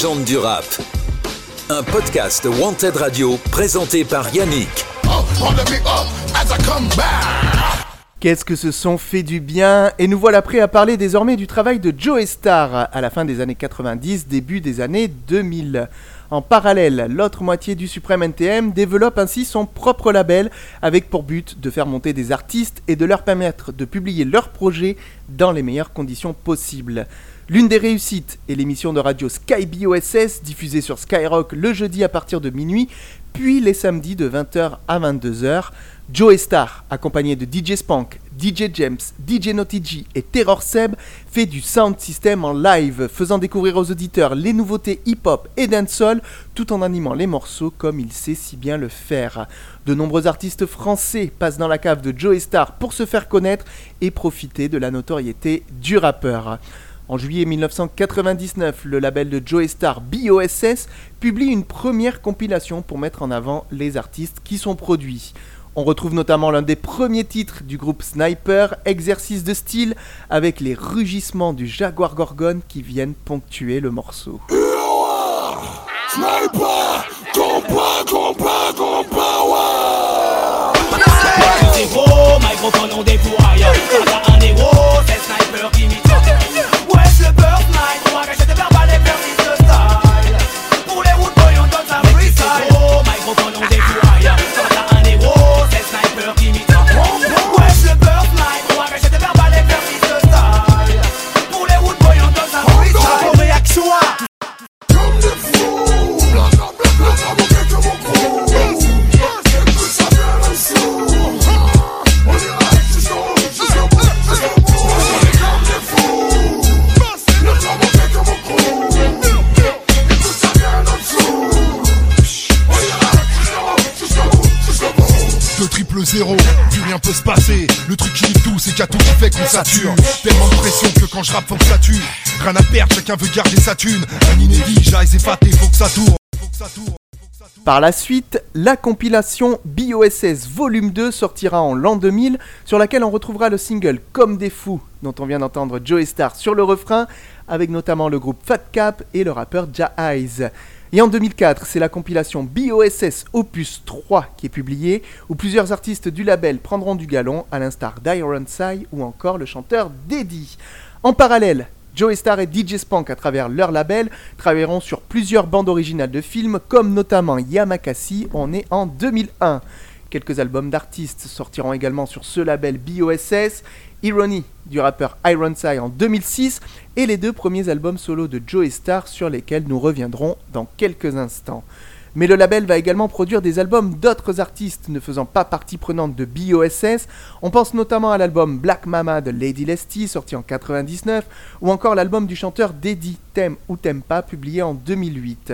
Du rap. Un podcast Wanted Radio présenté par Yannick. Back. Qu'est-ce que ce son fait du bien? Et nous voilà prêts à parler désormais du travail de Joe Star à la fin des années 90, début des années 2000. En parallèle, l'autre moitié du Supreme NTM développe ainsi son propre label avec pour but de faire monter des artistes et de leur permettre de publier leurs projets dans les meilleures conditions possibles. L'une des réussites est l'émission de radio Sky BOSS diffusée sur Skyrock le jeudi à partir de minuit, puis les samedis de 20h à 22h. Joe Star, accompagné de DJ Spank, DJ James, DJ Naughty G et Terror Seb, fait du sound system en live, faisant découvrir aux auditeurs les nouveautés hip-hop et dancehall, tout en animant les morceaux comme il sait si bien le faire. De nombreux artistes français passent dans la cave de Joe Star pour se faire connaître et profiter de la notoriété du rappeur. En juillet 1999, le label de Joe Star BOSS publie une première compilation pour mettre en avant les artistes qui sont produits. On retrouve notamment l'un des premiers titres du groupe Sniper, Exercice de style, avec les rugissements du Jaguar Gorgon qui viennent ponctuer le morceau. Sniper, ouais. Tellement que quand je rappe, faut que ça. Rien à perdre, chacun veut garder sa. Un inédit. Faut que ça tourne. Par la suite, la compilation BOSS Volume 2 sortira en l'an 2000, sur laquelle on retrouvera le single Comme des fous, dont on vient d'entendre Joey Star sur le refrain, avec notamment le groupe Fat Cap et le rappeur Ja Eyes. Et en 2004, c'est la compilation BOSS Opus 3 qui est publiée, où plusieurs artistes du label prendront du galon, à l'instar d'Iron Sai ou encore le chanteur Deddy. En parallèle, Joey Star et DJ Spank, à travers leur label, travailleront sur plusieurs bandes originales de films, comme notamment Yamakasi, on est en 2001. Quelques albums d'artistes sortiront également sur ce label BOSS, Irony du rappeur Ironside en 2006 et les deux premiers albums solo de Joey Star sur lesquels nous reviendrons dans quelques instants. Mais le label va également produire des albums d'autres artistes ne faisant pas partie prenante de BOSS. On pense notamment à l'album Black Mama de Lady Lesty sorti en 99 ou encore l'album du chanteur Deddy T'aimes ou pas publié en 2008.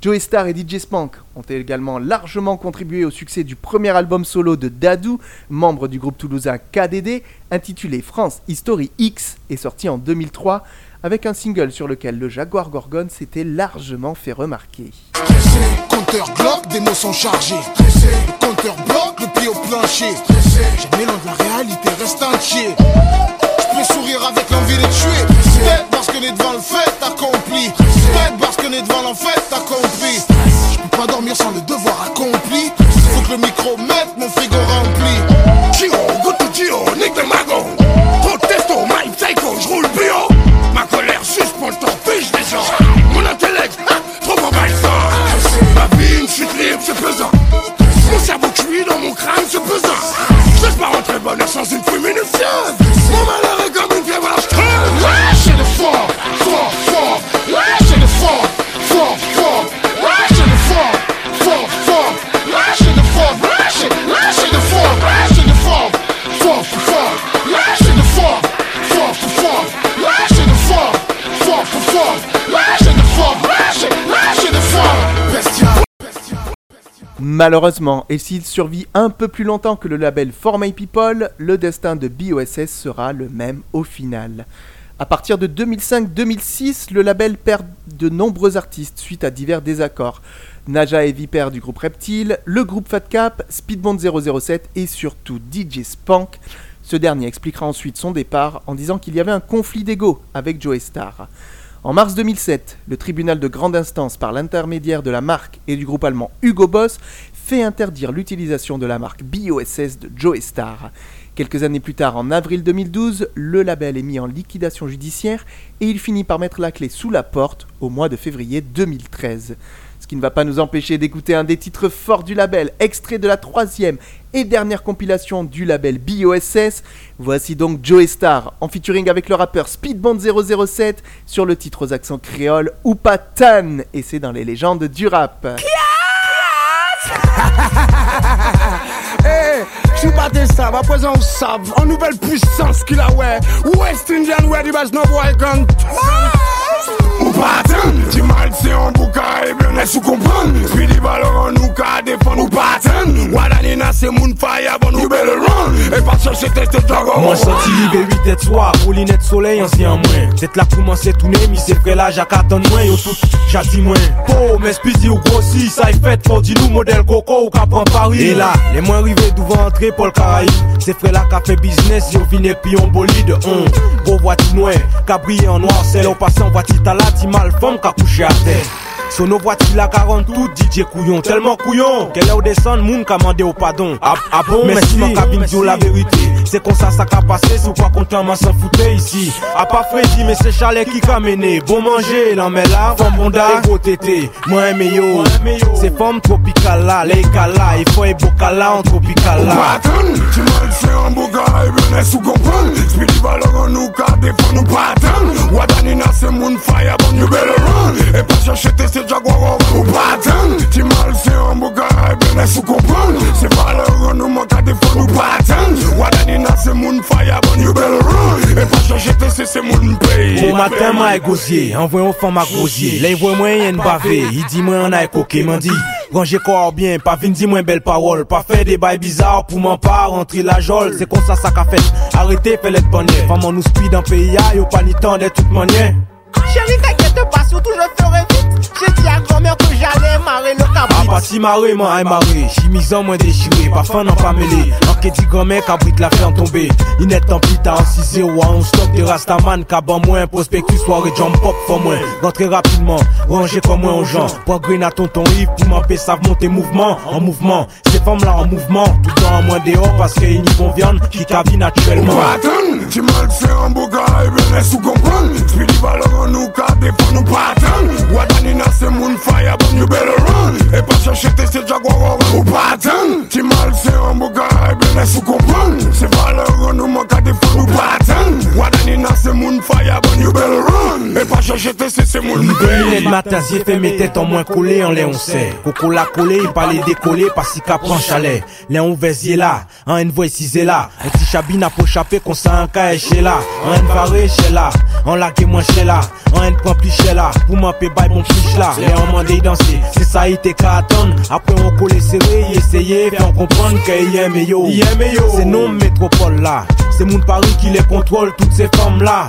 Joey Star et DJ Spank ont également largement contribué au succès du premier album solo de Dadou, membre du groupe toulousain KDD, intitulé France History X et sorti en 2003, avec un single sur lequel le Jaguar Gorgon s'était largement fait remarquer. Est devant le fait accompli. Peut-être parce qu'on est devant l'enfait accompli. Je peux pas dormir sans le devoir accompli. Faut que le micro mette mon frigo rempli. Malheureusement, et s'il survit un peu plus longtemps que le label For My People, le destin de BOSS sera le même au final. À partir de 2005-2006, le label perd de nombreux artistes suite à divers désaccords. Naja et Viper du groupe Reptile, le groupe Fat Cap, Speedbond 007 et surtout DJ Spank. Ce dernier expliquera ensuite son départ en disant qu'il y avait un conflit d'ego avec Joey Star. En mars 2007, le tribunal de grande instance, par l'intermédiaire de la marque et du groupe allemand Hugo Boss, fait interdire l'utilisation de la marque BOSS de Joey Star. Quelques années plus tard, en avril 2012, le label est mis en liquidation judiciaire et il finit par mettre la clé sous la porte au mois de février 2013. Ce qui ne va pas nous empêcher d'écouter un des titres forts du label, extrait de la troisième et dernière compilation du label BOSS. Voici donc Joey Star en featuring avec le rappeur Speedbond 007 sur le titre aux accents créoles ou Tan et c'est dans les légendes du rap. Hey, je suis pas des sables, à présent on savent, en nouvelle puissance qu'il a, ouais. West Indian, ouais, du bas, no boy gun. Ou pas attendre, tu mal c'est un bouca et bien sous comprendre. Puis Wadanina c'est mon fire, bon nous better run. Et pas chercher test de dragon. Moi sorti libre 8 têtes soir, pour l'inette soleil ancien moins. Tête là commencé tourner, mi c'est frère là j'attends moins Yo tout, j'attends moins. Oh mais speedy ou grossi, ça y fait pour dis-nous modèle coco ou qu'a prend Paris. Et là, les moins rivés devant entrer pour Caraïbe. C'est frère là qu'a fait business, yo vine puis on bolide Hum, beau voiture noir, qu'a en noir C'est là passé en voiture t'as là, ti mal femme qu'a couché à terre sur nos voitures la 40 tout DJ couillon. Tellement couillon Qu'elle est au descendre Moun qu'a mandé au pardon. Ah, ah bon mais si mon cabine dit la vérité. C'est comme ça ça qu'a passé Sous pas content m'en s'en foutait ici. A pas Freddy mais c'est Chalet qui qu'a mené. Bon manger l'en met là Femme bonda. Ego tété Moi aimé yo. C'est femme tropicale là Les là Il faut un bocal là en tropical là. Tu mal c'est un bouga et bien sous comprendre. Speedy valeur en nous qu'à défendre nous patton. Wadanina c'est mon fire, bon you better run. Et pas chercher tes c'est jaguar ou patton. Tu mal c'est un bouga et bien sous comprendre. C'est valeur en nous moi qu'à défendre nous patton. Wadanina c'est mon fire, bon you better run. Et pas chercher tes c'est c'est mon pays. Au matin, moi, gosier, envoie un femme à gosier. Là, il voit moi, y'en bavé. Il dit, moi, on a corps bien, pas vin dit moi belle parole. Pas faire des bails bizarres pour m'en pas rentrer la jole. C'est comme ça, ça qu'a fait. Arrêtez, fait l'être bonne. Femme, nous speed en pays, y'a pas ni temps de toute manière. Chérie, t'inquiète pas, surtout je ferai vite. J'ai dit à grand-mère que j'allais marrer le Ah cabri. bah si maré, moi aïe maré Chemise en moins déchiré, pas fin non pas mêlé. En que dit grand-mère cabrit la faire tomber Inette tant pis t'as en 6 0 à 11 stock de Rastaman Caban moins, prospectus, soirée jump pop for moins. Rentrez rapidement, rangez comme moi aux gens Pour green à tonton Yves, pour m'empêcher savent monter mouvement En mouvement, ces femmes là en mouvement Tout en moins dehors parce qu'ils n'y vont viande Qui cabine naturellement Patton, tu mal c'est un bouga et bien sous comprendre. Speedy valeur en nous qu'à défendre nous patton. Wadanina c'est mon fire, bon you better run. Et pas chercher tes c'est jaguar ou patton. Tu mal c'est un bouga et bien sous comprendre. C'est valeur en nous moi matin, j'ai fait mes têtes en moins collées en Léon sait. Coco la collé, il pas les décoller, pas si qu'à prend chalet. Léon Vézier là, un N voix cisé là. Un petit chabine a pour qu'on s'en cas chez là. Un N varé là, en lagué moins chez là. Un N point plus là, pour m'en payer mon fiche là. Léon mandé danser, c'est ça, il était qu'à attendre. Après on collé serré, y essayer, faire comprendre qu'il aime yo. C'est non métropole là. C'est mon Paris qui les contrôle, toutes ces femmes là.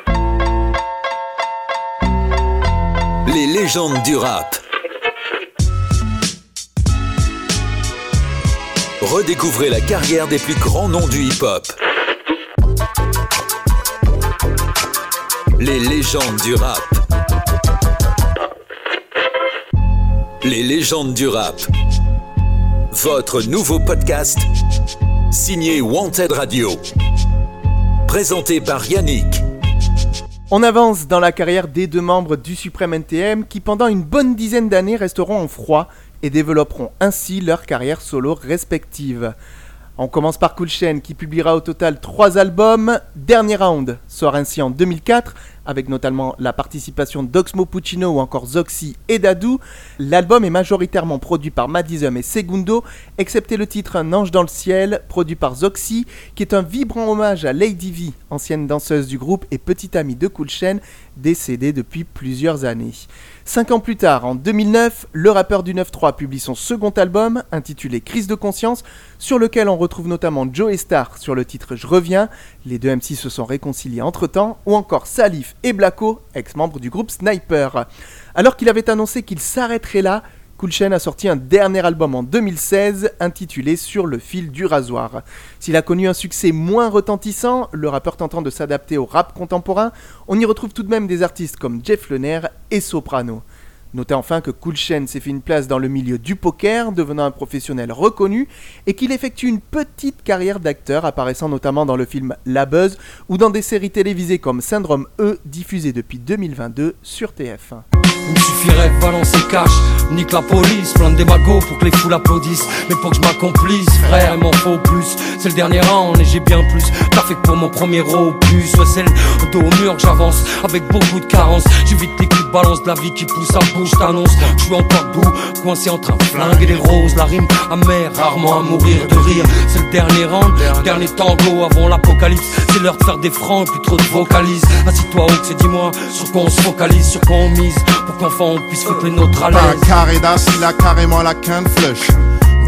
Les légendes du rap. Redécouvrez la carrière des plus grands noms du hip-hop. Les légendes du rap. Les légendes du rap. Votre nouveau podcast signé Wanted Radio. Présenté par Yannick. On avance dans la carrière des deux membres du Suprême NTM qui pendant une bonne dizaine d'années resteront en froid et développeront ainsi leur carrière solo respective. On commence par Cool Chain qui publiera au total trois albums. Dernier Round sort ainsi en 2004 avec notamment la participation d'Oxmo Puccino ou encore Zoxy et Dadou. L'album est majoritairement produit par Madism et Segundo, excepté le titre Un ange dans le ciel, produit par Zoxy, qui est un vibrant hommage à Lady V, ancienne danseuse du groupe et petite amie de Cool Chain, décédée depuis plusieurs années. Cinq ans plus tard, en 2009, le rappeur du 9-3 publie son second album, intitulé Crise de conscience, sur lequel on retrouve notamment Joe Star sur le titre Je reviens, les deux MC se sont réconciliés entre-temps, ou encore Salif et Blacko, ex-membres du groupe Sniper. Alors qu'il avait annoncé qu'il s'arrêterait là, Cool Chain a sorti un dernier album en 2016 intitulé Sur le fil du rasoir. S'il a connu un succès moins retentissant, le rappeur tentant de s'adapter au rap contemporain, on y retrouve tout de même des artistes comme Jeff Lener et Soprano. Notez enfin que Chain s'est fait une place dans le milieu du poker, devenant un professionnel reconnu, et qu'il effectue une petite carrière d'acteur, apparaissant notamment dans le film La Buzz ou dans des séries télévisées comme Syndrome E, diffusée depuis 2022 sur TF1. Il me suffirait de balancer cash, nique la police, plein de démagots pour que les foules applaudissent. Mais pour que je m'accomplisse, frère, il m'en faut plus. C'est le dernier round et j'ai bien plus. T'as fait pour mon premier opus, ouais, c'est le dos au mur que j'avance avec beaucoup de carences. J'évite les coups de balance de la vie qui pousse à bouche, t'annonce. Je suis encore coincé entre un flingue et des roses. La rime amère, rarement à mourir de rire. C'est le dernier round, dernier tango avant l'apocalypse. C'est l'heure de faire des francs plus trop de vocalises. Assis-toi haut, c'est dis-moi sur quoi on se focalise, sur quoi on mise. Pour qu'enfin on puisse foutre les nôtres à l'aise. carré d'as, il a carrément la quinte flush.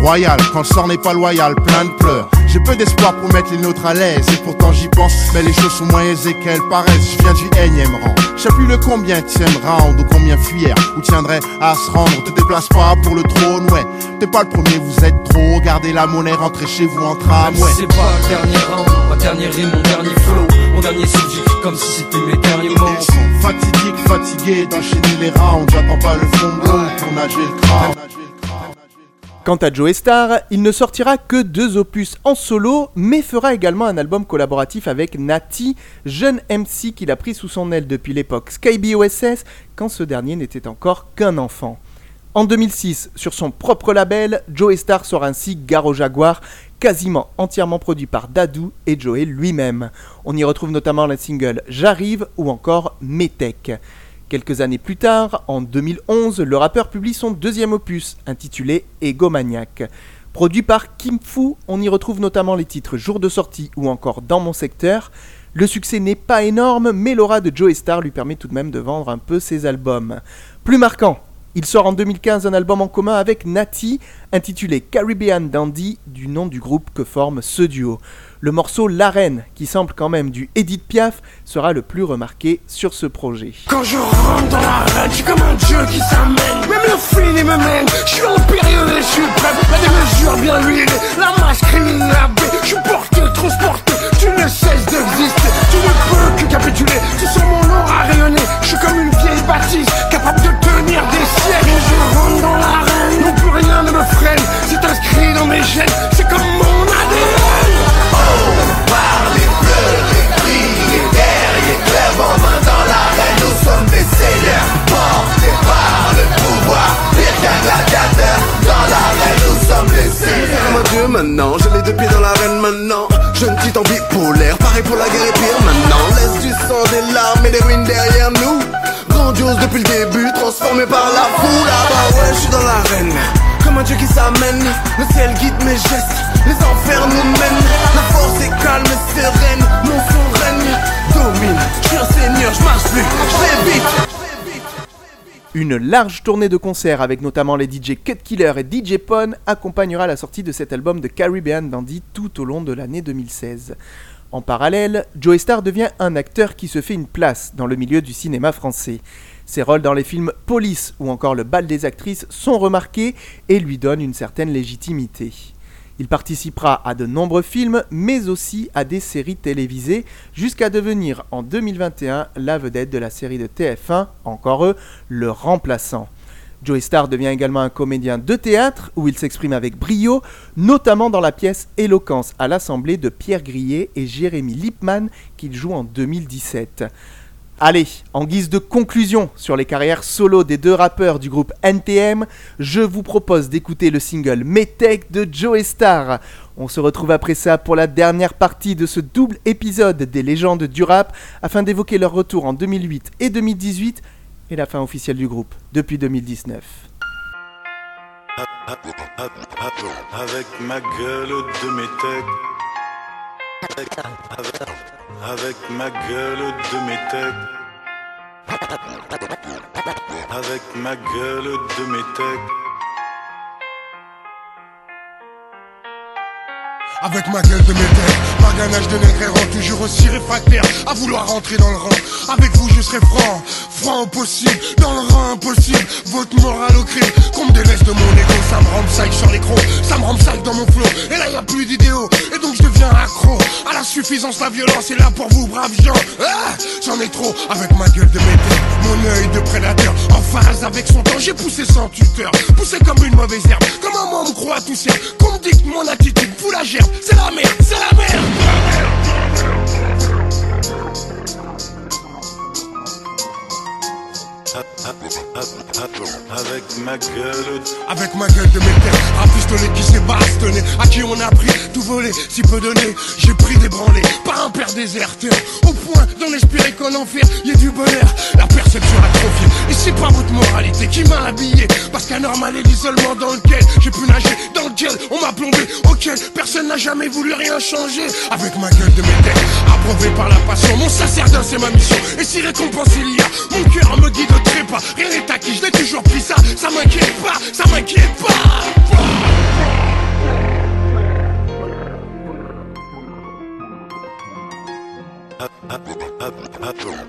Royal, quand le sort n'est pas loyal, plein de pleurs. J'ai peu d'espoir pour mettre les nôtres à l'aise, et pourtant j'y pense, mais les choses sont moins aisées qu'elles paraissent. Je viens du énième rang. Je sais plus le combien tième round ou combien fuir, ou tiendrait à se rendre. Te déplace pas pour le trône, ouais. T'es pas le premier, vous êtes trop. Gardez la monnaie, rentrez chez vous en tram, ouais. C'est pas le dernier round, ma dernière rime, mon dernier flow. Mon dernier j'écris comme si c'était mes derniers mots. Fatidique, fatigué d'enchaîner les rounds. J'attends pas le fond de l'eau pour nager le crâne. Quant à Joe Star, il ne sortira que deux opus en solo, mais fera également un album collaboratif avec Nati, jeune MC qu'il a pris sous son aile depuis l'époque Skyby OSS, quand ce dernier n'était encore qu'un enfant. En 2006, sur son propre label, Joe Star sort ainsi Garo Jaguar, quasiment entièrement produit par Dadou et Joey lui-même. On y retrouve notamment les singles J'arrive ou encore Metech. Quelques années plus tard, en 2011, le rappeur publie son deuxième opus, intitulé Egomaniac. Produit par Kim Fu, on y retrouve notamment les titres Jour de sortie ou encore Dans mon secteur. Le succès n'est pas énorme, mais l'aura de Joe Star lui permet tout de même de vendre un peu ses albums. Plus marquant, Il sort en 2015 un album en commun avec Nati, intitulé Caribbean Dandy, du nom du groupe que forme ce duo. Le morceau La Reine, qui semble quand même du Edith Piaf, sera le plus remarqué sur ce projet. Quand je rentre dans l'arène, je suis comme un dieu qui s'amène. Même le film me mène. Je suis impérieux et je suis prêt. La démesure bien huilée, la masse criminelle. Je suis porté, transporté. Tu ne cesses d'exister. Tu ne peux que capituler. Tu sens mon aura rayonner. Je suis comme une vieille bâtisse, capable de tenir des siècles. Et je rentre dans l'arène, non plus rien ne me freine. C'est inscrit dans mes gènes. C'est comme mon ADN. Par les bleus, les les guerriers, en main dans l'arène, nous sommes des seigneurs, portés par le pouvoir, pire qu'un gladiateur, dans l'arène, nous sommes les seigneurs. Mon dieu maintenant, j'ai les deux pieds dans l'arène maintenant. Jeune titan bipolaire, pareil pour la guerre et pire maintenant. Laisse du sang, des larmes et des ruines derrière nous. Grandiose depuis le début, transformé par la foule. Ah bah ouais, je suis dans l'arène. Comme un dieu qui s'amène Le ciel guide mes gestes, les enfers nous La force est calme sereine, mon Domine, je je Une large tournée de concerts avec notamment les DJ Cut Killer et DJ Pon accompagnera la sortie de cet album de Caribbean Dandy tout au long de l'année 2016. En parallèle, Joey Star devient un acteur qui se fait une place dans le milieu du cinéma français. Ses rôles dans les films Police ou encore Le bal des actrices sont remarqués et lui donnent une certaine légitimité. Il participera à de nombreux films, mais aussi à des séries télévisées, jusqu'à devenir en 2021 la vedette de la série de TF1, encore eux, Le Remplaçant. Joey Star devient également un comédien de théâtre où il s'exprime avec brio, notamment dans la pièce Éloquence à l'Assemblée de Pierre Grillet et Jérémy Lippmann qu'il joue en 2017. Allez, en guise de conclusion sur les carrières solo des deux rappeurs du groupe NTM, je vous propose d'écouter le single Metech de Joey Star. On se retrouve après ça pour la dernière partie de ce double épisode des légendes du rap afin d'évoquer leur retour en 2008 et 2018 et la fin officielle du groupe depuis 2019. Avec ma gueule de métèque avec, ma gueule de métèque Avec ma gueule de métèque Avec ma gueule de métèque, ma ganache de nègre toujours aussi réfractaire à vouloir rentrer dans le rang. Avec vous je serai franc, franc possible, dans le rang impossible, votre morale au crime. Qu'on me délaisse de mon ego, ça me psych sur l'écran, ça me psych dans mon flow. Et là y a plus d'idéaux, et donc je deviens accro à la suffisance, la violence est là pour vous braves gens. Ah, J'en ai trop avec ma gueule de métèque, mon œil de prédateur, en phase avec son temps, j'ai poussé sans tuteur, poussé comme une mauvaise herbe, comme un membre croix tout ciel, qu'on me dicte mon attitude, fout la gerbe, c'est la merde, c'est la merde. Help, help, help, help. Avec ma gueule Avec ma gueule de métèque, un pistolet qui s'est bastonné, à qui on a pris tout volé, si peu donné, j'ai pris des branlés, par un père déserteur, au point d'en espérer qu'en enfer y ait du bonheur, la perception atrophiée, et c'est pas votre moralité qui m'a habillé, parce qu'un normal est l'isolement dans lequel j'ai pu nager, dans lequel on m'a plombé, auquel personne n'a jamais voulu rien changer, avec ma gueule de métèque, approuvé par la passion, mon sacerdoce c'est ma mission, et si récompense il y a, mon cœur me guide rien n'est acquis, je l'ai toujours pris ça, ça m'inquiète pas, ça m'inquiète pas.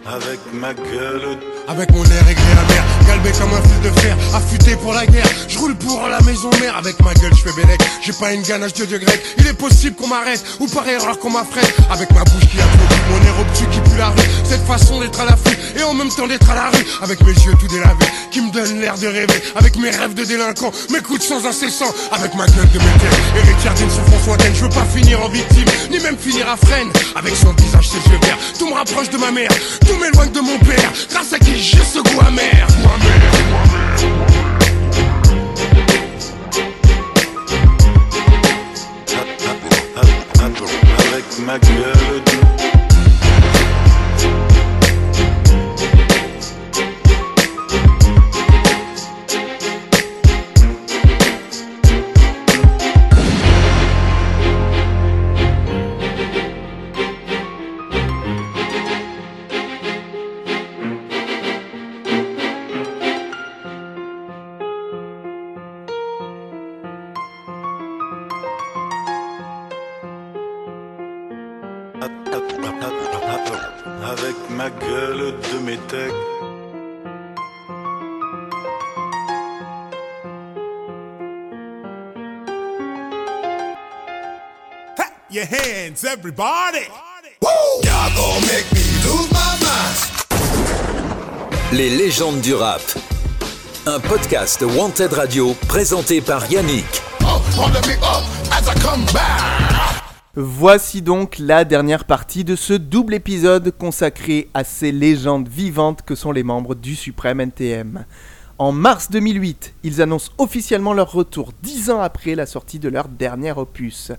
Avec ma gueule Avec mon air aigri amer, galbé comme un fil de fer, affûté pour la guerre. Je roule pour la maison mère, avec ma gueule je fais bélec. J'ai pas une ganache de dieu grec, il est possible qu'on m'arrête, ou par erreur qu'on m'affrète. Avec ma bouche qui a trop mon air obtus qui pue la rue. Cette façon d'être à l'affût, et en même temps d'être à la rue. Avec mes yeux tout délavés, qui me donnent l'air de rêver. Avec mes rêves de délinquant, mes coups de sang incessants. Avec ma gueule de métier, héritière d'une souffrance lointaine. Je veux pas finir en victime, ni même finir à freine. Avec son visage, ses yeux verts, tout me rapproche de ma mère, tout m'éloigne de mon père. Grâce à qui j'ai ce goût amer. Avec ma gueule hands, everybody. Woo! Y'all gonna make me lose my mind. Les légendes du rap. Un podcast Wanted Radio présenté par Yannick. Oh, on the big up as I come back. Voici donc la dernière partie de ce double épisode consacré à ces légendes vivantes que sont les membres du Suprême NTM. En mars 2008, ils annoncent officiellement leur retour dix ans après la sortie de leur dernier opus.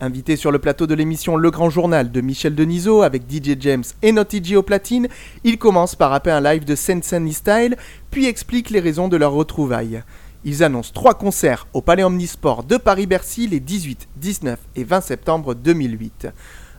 Invité sur le plateau de l'émission Le Grand Journal de Michel Denisot avec DJ James et Naughty G au platine, ils commencent par rapper un live de Sensani Style, puis expliquent les raisons de leur retrouvailles. Ils annoncent trois concerts au Palais Omnisport de Paris-Bercy les 18, 19 et 20 septembre 2008.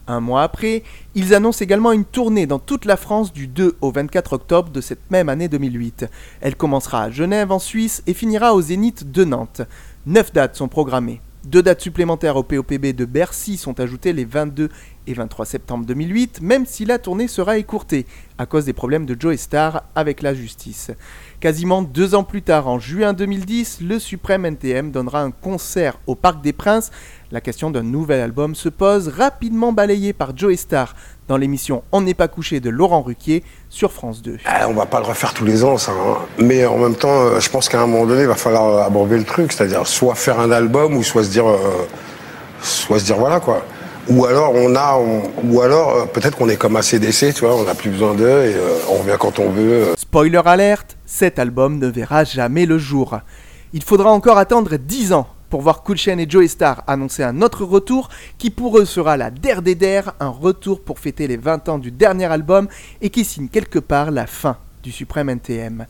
Un mois après, ils annoncent également une tournée dans toute la France du 2 au 24 octobre de cette même année 2008. Elle commencera à Genève en Suisse et finira au Zénith de Nantes. Neuf dates sont programmées. Deux dates supplémentaires au POPB de Bercy sont ajoutées les 22 et 23 septembre 2008, même si la tournée sera écourtée à cause des problèmes de Joe Star avec la justice. Quasiment deux ans plus tard, en juin 2010, le Suprême NTM donnera un concert au Parc des Princes. La question d'un nouvel album se pose, rapidement balayée par Joe Star dans l'émission On n'est pas couché de Laurent Ruquier sur France 2. Eh, on va pas le refaire tous les ans, ça. hein. Mais en même temps, euh, je pense qu'à un moment donné, il va falloir euh, aborder le truc, c'est-à-dire soit faire un album ou soit se dire, euh, soit se dire voilà quoi. Ou alors on a, ou alors euh, peut-être qu'on est comme ACDC, tu vois, on n'a plus besoin d'eux et euh, on revient quand on veut. euh. Spoiler alerte, cet album ne verra jamais le jour. Il faudra encore attendre 10 ans pour voir Cool Chain et Joey Star annoncer un autre retour qui pour eux sera la der des der, un retour pour fêter les 20 ans du dernier album et qui signe quelque part la fin du Suprême NTM.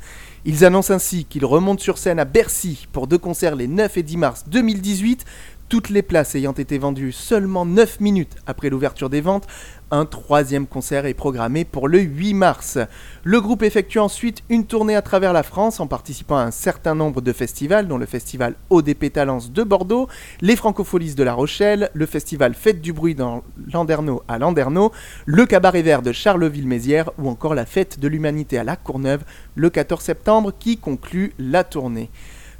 Ils annoncent ainsi qu'ils remontent sur scène à Bercy pour deux concerts les 9 et 10 mars 2018, toutes les places ayant été vendues seulement 9 minutes après l'ouverture des ventes, un troisième concert est programmé pour le 8 mars. Le groupe effectue ensuite une tournée à travers la France en participant à un certain nombre de festivals, dont le festival ODP Talence de Bordeaux, les Francopholies de La Rochelle, le festival Fête du Bruit dans Landerneau à Landerneau, le Cabaret Vert de Charleville-Mézières ou encore la Fête de l'Humanité à La Courneuve le 14 septembre qui conclut la tournée.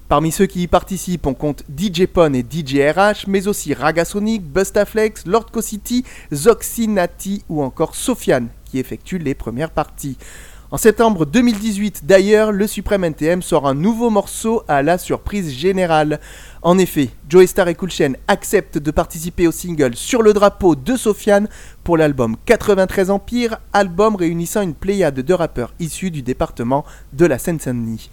Parmi ceux qui y participent, on compte DJ Pon et DJ RH, mais aussi Ragasonic, Bustaflex, Lord City, Zoxinati ou encore Sofiane qui effectuent les premières parties. En septembre 2018, d'ailleurs, le Suprême NTM sort un nouveau morceau à la surprise générale. En effet, Joey Star et Chain acceptent de participer au single Sur le drapeau de Sofiane pour l'album 93 Empire, album réunissant une pléiade de rappeurs issus du département de la Seine-Saint-Denis.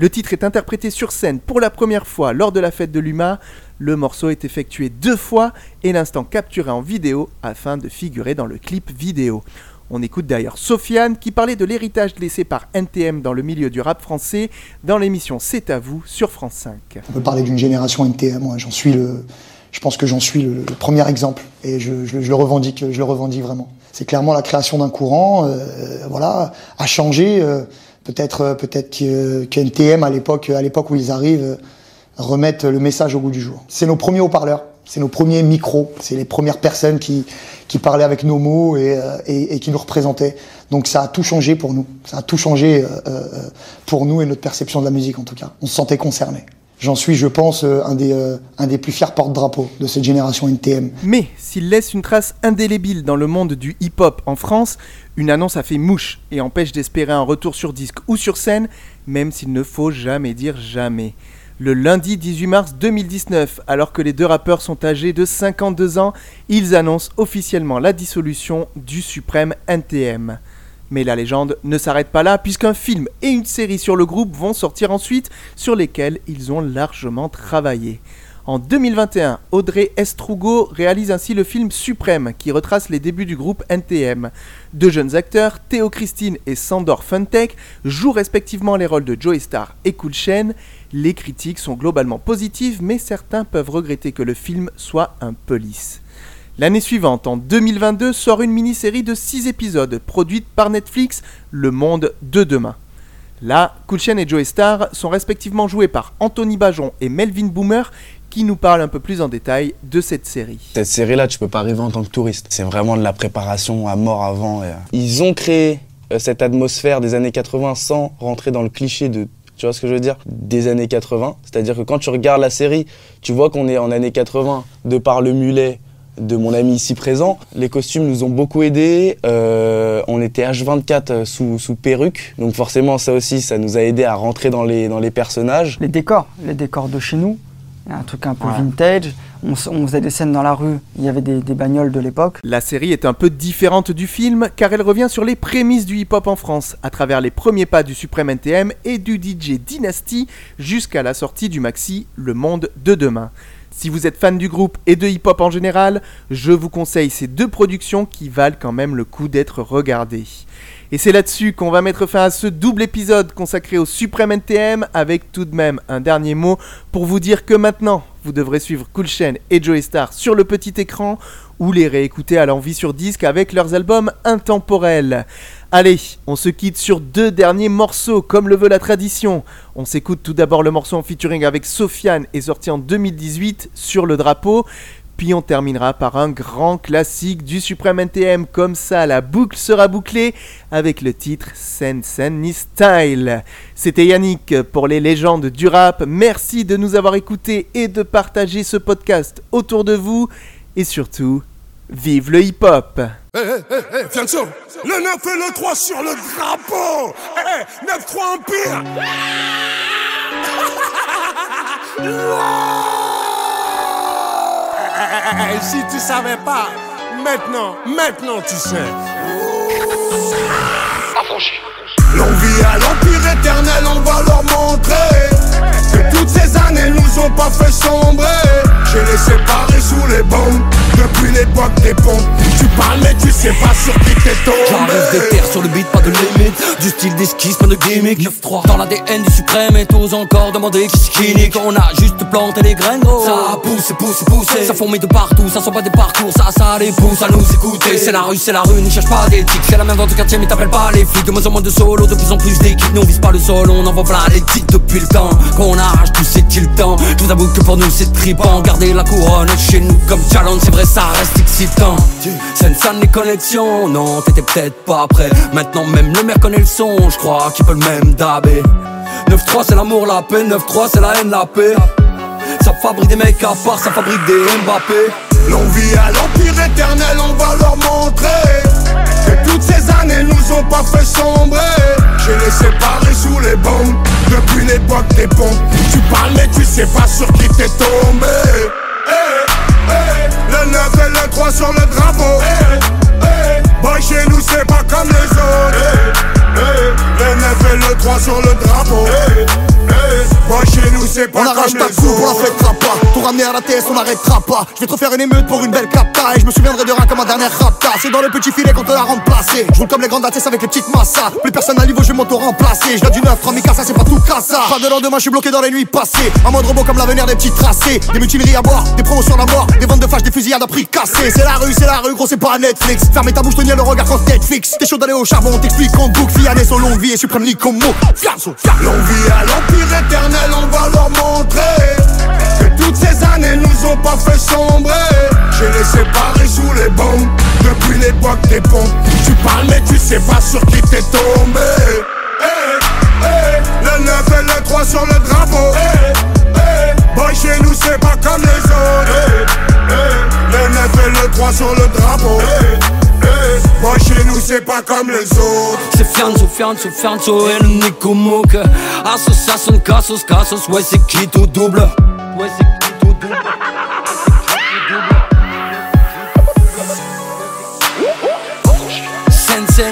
Le titre est interprété sur scène pour la première fois lors de la fête de l'UMA. Le morceau est effectué deux fois et l'instant capturé en vidéo afin de figurer dans le clip vidéo. On écoute d'ailleurs Sofiane qui parlait de l'héritage laissé par NTM dans le milieu du rap français dans l'émission C'est à vous sur France 5. On peut parler d'une génération NTM, j'en suis le, je pense que j'en suis le, premier exemple et je, le revendique, je le revendique vraiment. C'est clairement la création d'un courant, euh, voilà, a changé. euh, peut-être, euh, peut-être que, à l'époque, à l'époque où ils arrivent, euh, remettent le message au goût du jour. C'est nos premiers haut-parleurs, c'est nos premiers micros, c'est les premières personnes qui, qui parlaient avec nos mots et, euh, et, qui nous représentaient. Donc ça a tout changé pour nous, ça a tout changé euh, euh, pour nous et notre perception de la musique en tout cas. On se sentait concernés. J'en suis, je pense, euh, un des, euh, un des plus fiers porte-drapeaux de cette génération NTM. Mais s'il laisse une trace indélébile dans le monde du hip-hop en France, une annonce a fait mouche et empêche d'espérer un retour sur disque ou sur scène, même s'il ne faut jamais dire jamais. Le lundi 18 mars 2019, alors que les deux rappeurs sont âgés de 52 ans, ils annoncent officiellement la dissolution du suprême NTM. Mais la légende ne s'arrête pas là, puisqu'un film et une série sur le groupe vont sortir ensuite, sur lesquels ils ont largement travaillé. En 2021, Audrey Estrugo réalise ainsi le film Suprême, qui retrace les débuts du groupe NTM. Deux jeunes acteurs, Théo Christine et Sandor Funtech, jouent respectivement les rôles de Joey Star et Cool Chain. Les critiques sont globalement positives, mais certains peuvent regretter que le film soit un peu lisse. L'année suivante, en 2022, sort une mini-série de 6 épisodes produite par Netflix, Le Monde de Demain. Là, Chain et Joey Star sont respectivement joués par Anthony Bajon et Melvin Boomer, qui nous parle un peu plus en détail de cette série. Cette série-là, tu peux pas arriver en tant que touriste. C'est vraiment de la préparation à mort avant. euh, Ils ont créé euh, cette atmosphère des années 80 sans rentrer dans le cliché de, tu vois ce que je veux dire, des années 80. C'est-à-dire que quand tu regardes la série, tu vois qu'on est en années 80 de par le mulet de mon ami ici présent. Les costumes nous ont beaucoup aidés. Euh, on était H24 sous, sous perruque. Donc forcément, ça aussi, ça nous a aidé à rentrer dans les, dans les personnages. Les décors, les décors de chez nous, un truc un peu Ouais. vintage. On, faisait des scènes dans la rue, il y avait des, des bagnoles de l'époque. La série est un peu différente du film car elle revient sur les prémices du hip-hop en France à travers les premiers pas du Suprême NTM et du DJ Dynasty jusqu'à la sortie du maxi Le Monde de demain. Si vous êtes fan du groupe et de hip-hop en général, je vous conseille ces deux productions qui valent quand même le coup d'être regardées. Et c'est là-dessus qu'on va mettre fin à ce double épisode consacré au Suprême NTM avec tout de même un dernier mot pour vous dire que maintenant vous devrez suivre Cool Chain et Joey Star sur le petit écran ou les réécouter à l'envie sur disque avec leurs albums intemporels. Allez, on se quitte sur deux derniers morceaux comme le veut la tradition. On s'écoute tout d'abord le morceau en featuring avec Sofiane et sorti en 2018 sur le drapeau. Puis on terminera par un grand classique du Suprême NTM, comme ça la boucle sera bouclée avec le titre Sen Sen Ni Style. C'était Yannick pour les légendes du rap. Merci de nous avoir écoutés et de partager ce podcast autour de vous. Et surtout, vive le hip-hop! Eh, Fianso, le 9 et le 3 sur le drapeau Eh, eh, 9-3 Empire Eh, eh, Si tu savais pas, maintenant, maintenant tu sais. L'envie à l'empire éternel, on va leur montrer Que toutes ces années nous ont pas fait sombrer. J'ai les séparés sous les bombes Depuis l'époque des pompes. Tu parles mais tu sais pas sur qui t'es tombé. J'arrive des terres sur le beat, pas de limite. Du style d'esquisse, pas de gimmick. 9-3 Dans l'ADN du suprême et t'oses encore demander qui c'est qui nique. On a juste planté les graines gros. Ça a poussé, poussé, poussé. Ça fourmille de partout, ça sent pas des parcours. Ça, ça les pousse à nous écouter. C'est la rue, c'est la rue, ne cherche pas d'éthique. C'est la même dans ton quartier mais t'appelles pas les flics. De moins en moins de solo, de plus en plus d'équipes. Nous on vise pas le sol, on envoie plein les titres depuis le temps Qu'on arrache tout c'est-il temps Je vous avoue que pour nous c'est tripant. Garder la couronne chez nous comme challenge C'est vrai ça reste excitant. Sensan les connexions, non t'étais peut-être pas prêt. Maintenant même le maire connaît le son, je crois qu'il peut le même dabé. 9-3 c'est l'amour, la paix, 9-3 c'est la haine, la paix. Ça fabrique des mecs à part, ça fabrique des Mbappé. L'envie à l'empire éternel, on va leur montrer Que toutes ces années nous ont pas fait sombrer. J'ai les séparés sous les bombes. Depuis l'époque des pompes. Tu parles mais tu sais pas sur qui t'es tombé eh, Le 9 et le 3 sur le drapeau. Eh, eh, Boy chez nous c'est pas comme les autres. Le 9 et le 3 sur le drapeau Boy chez nous c'est pas On arrache ta coupe, on la fêtera pas Tout ramener à la TS, on n'arrêtera pas. Je vais te refaire une émeute pour une belle capta Et je me souviendrai de rien comme ma dernière rapta C'est dans le petit filet qu'on te l'a remplacé. Je roule comme les grandes ATS avec les petites massas. Plus personne à niveau, je vais m'auto-remplacer. Je du 9, 3 ça c'est pas tout cassa Pas de lendemain, je suis bloqué dans les nuits passées. Un mode robot comme l'avenir des petits tracés. Des mutineries à boire, des promotions à mort. Des ventes de fâches, des fusillades à prix cassés C'est la rue, c'est la rue, gros c'est pas Netflix. Fermez ta bouche, tenir le regard quand Netflix. T'es chaud d'aller au charbon, on t'explique en boucle Fianès son longue vie et suprême comme mot Fianso, L'envie à l'empire éternel, on va leur montrer Que toutes ces années nous ont pas fait sombrer. J'ai les séparés sous les bombes. Depuis l'époque des pompes Tu parles mais tu sais pas sur qui t'es tombé. Eh, eh, Le 9 et le 3 sur le drapeau. Eh, eh, Boy chez nous c'est pas comme les autres. Le 9 et le 3 sur le drapeau Boy chez nous c'est pas comme les autres. C'est Fianzo, Fianzo, Fianzo et le Nico Mouk Association, Cassos, Cassos, ouais c'est qui tout double? Ouais c'est qui tout double? Sensei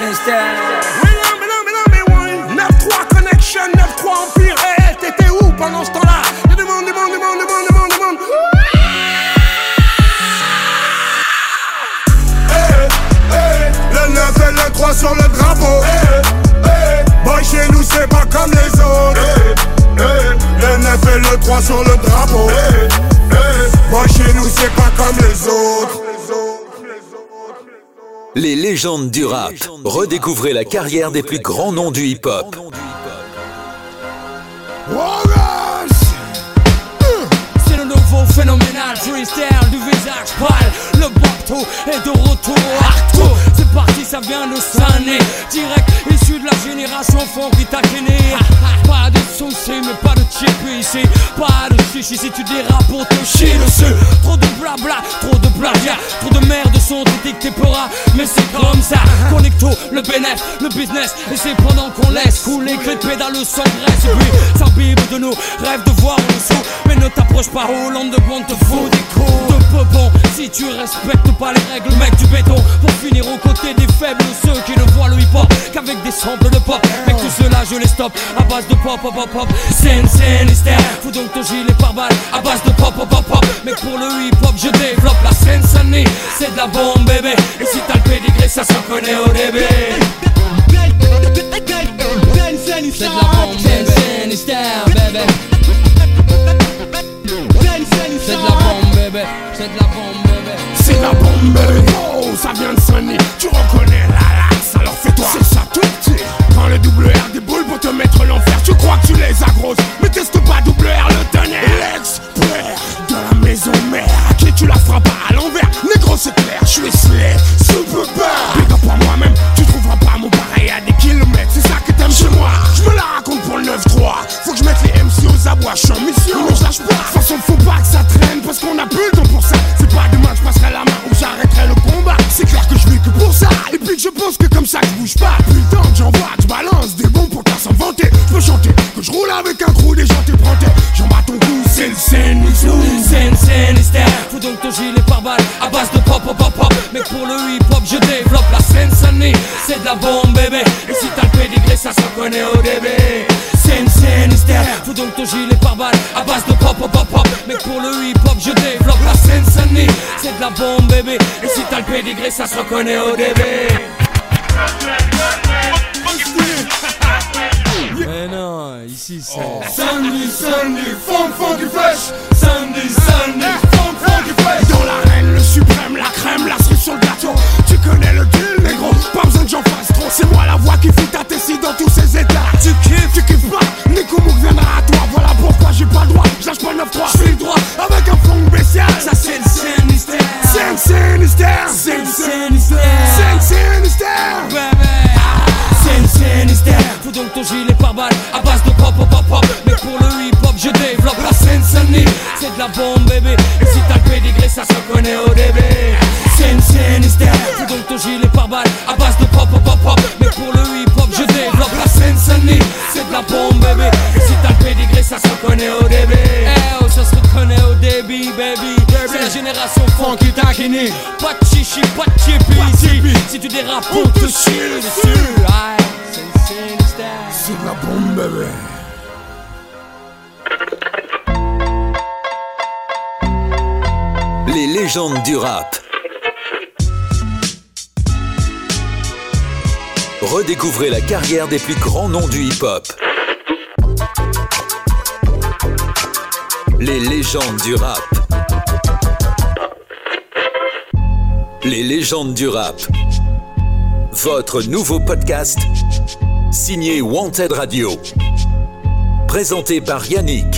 Les légendes du rap. Redécouvrez la carrière des plus grands noms du hip-hop. Warriors. C'est le nouveau Phénoménal, freestyle du visage pâle. Le bateau est de retour. Arto, c'est parti, ça vient de Sané Direct, issu de la génération funky taquiné Pas de soucis, mais pas de chip ici. Pas de chichi si tu dérapes pour te chier dessus Trop de blabla, trop de plagiat. Trop de merde sont édictés pora Mais c'est comme ça. Connecto, le bénéf, le business. Et c'est pendant qu'on laisse couler que les pédales sans graisse Et puis s'imbibe de nous, rêve de voir en dessous Mais ne t'approche pas Hollande de bon te fout des coups. De peupon Si tu respectes pas les règles mec du béton Pour finir aux côtés des faibles Ceux qui ne voient le hip hop qu'avec des samples de pop Mec tout cela je les stoppe à base de pop pop pop pop Scène scène Fous donc ton gilet par balle à base de pop pop pop pop Mec pour le hip hop je développe la scène sonnie C'est de la bombe bébé Et si t'as le pédigré ça se connaît au début c'est de la bombe, bébé. Bébé. C'est de la bombe, bébé. C'est de la bombe, la bombe. Oh, ça vient de sonner. Tu reconnais la laxe, alors fais-toi. C'est ça tout petit. Prends le double R des boules pour te mettre l'enfer. Tu crois que tu les as grosses, mais teste pas double R le tonnerre? L'expert de la maison mère. À qui tu la feras pas à l'envers. Négro, c'est clair, je suis slay. Super bad. Big up à moi-même. Tu trouveras pas mon pareil à des kilomètres. C'est ça que t'aimes chez moi. Je me la raconte pour le 9-3. Faut que je mette les MC aux abois. Je suis en bouge pas. Que j'envoie, je balance des bons pour t'en s'en vanter. Je peux chanter que je roule avec un crew des gens t'éprantés. J'en bats ton cou, c'est le scène. Scène, Sinister. Fous donc ton gilet par balle à base de pop pop pop. Mec pour le hip hop je développe la scène sonnie. C'est de la bombe bébé. Et si t'as le pédigré ça se connaît au début. Scène, Sinister. Fous donc ton gilet par balle à base de pop pop pop pop. Mec pour le hip hop je développe la scène sonnie. C'est de la bombe bébé. Et si t'as le pédigré ça se reconnaît au début. Redécouvrez la carrière des plus grands noms du hip-hop. Les légendes du rap. Les légendes du rap. Votre nouveau podcast signé Wanted Radio. Présenté par Yannick.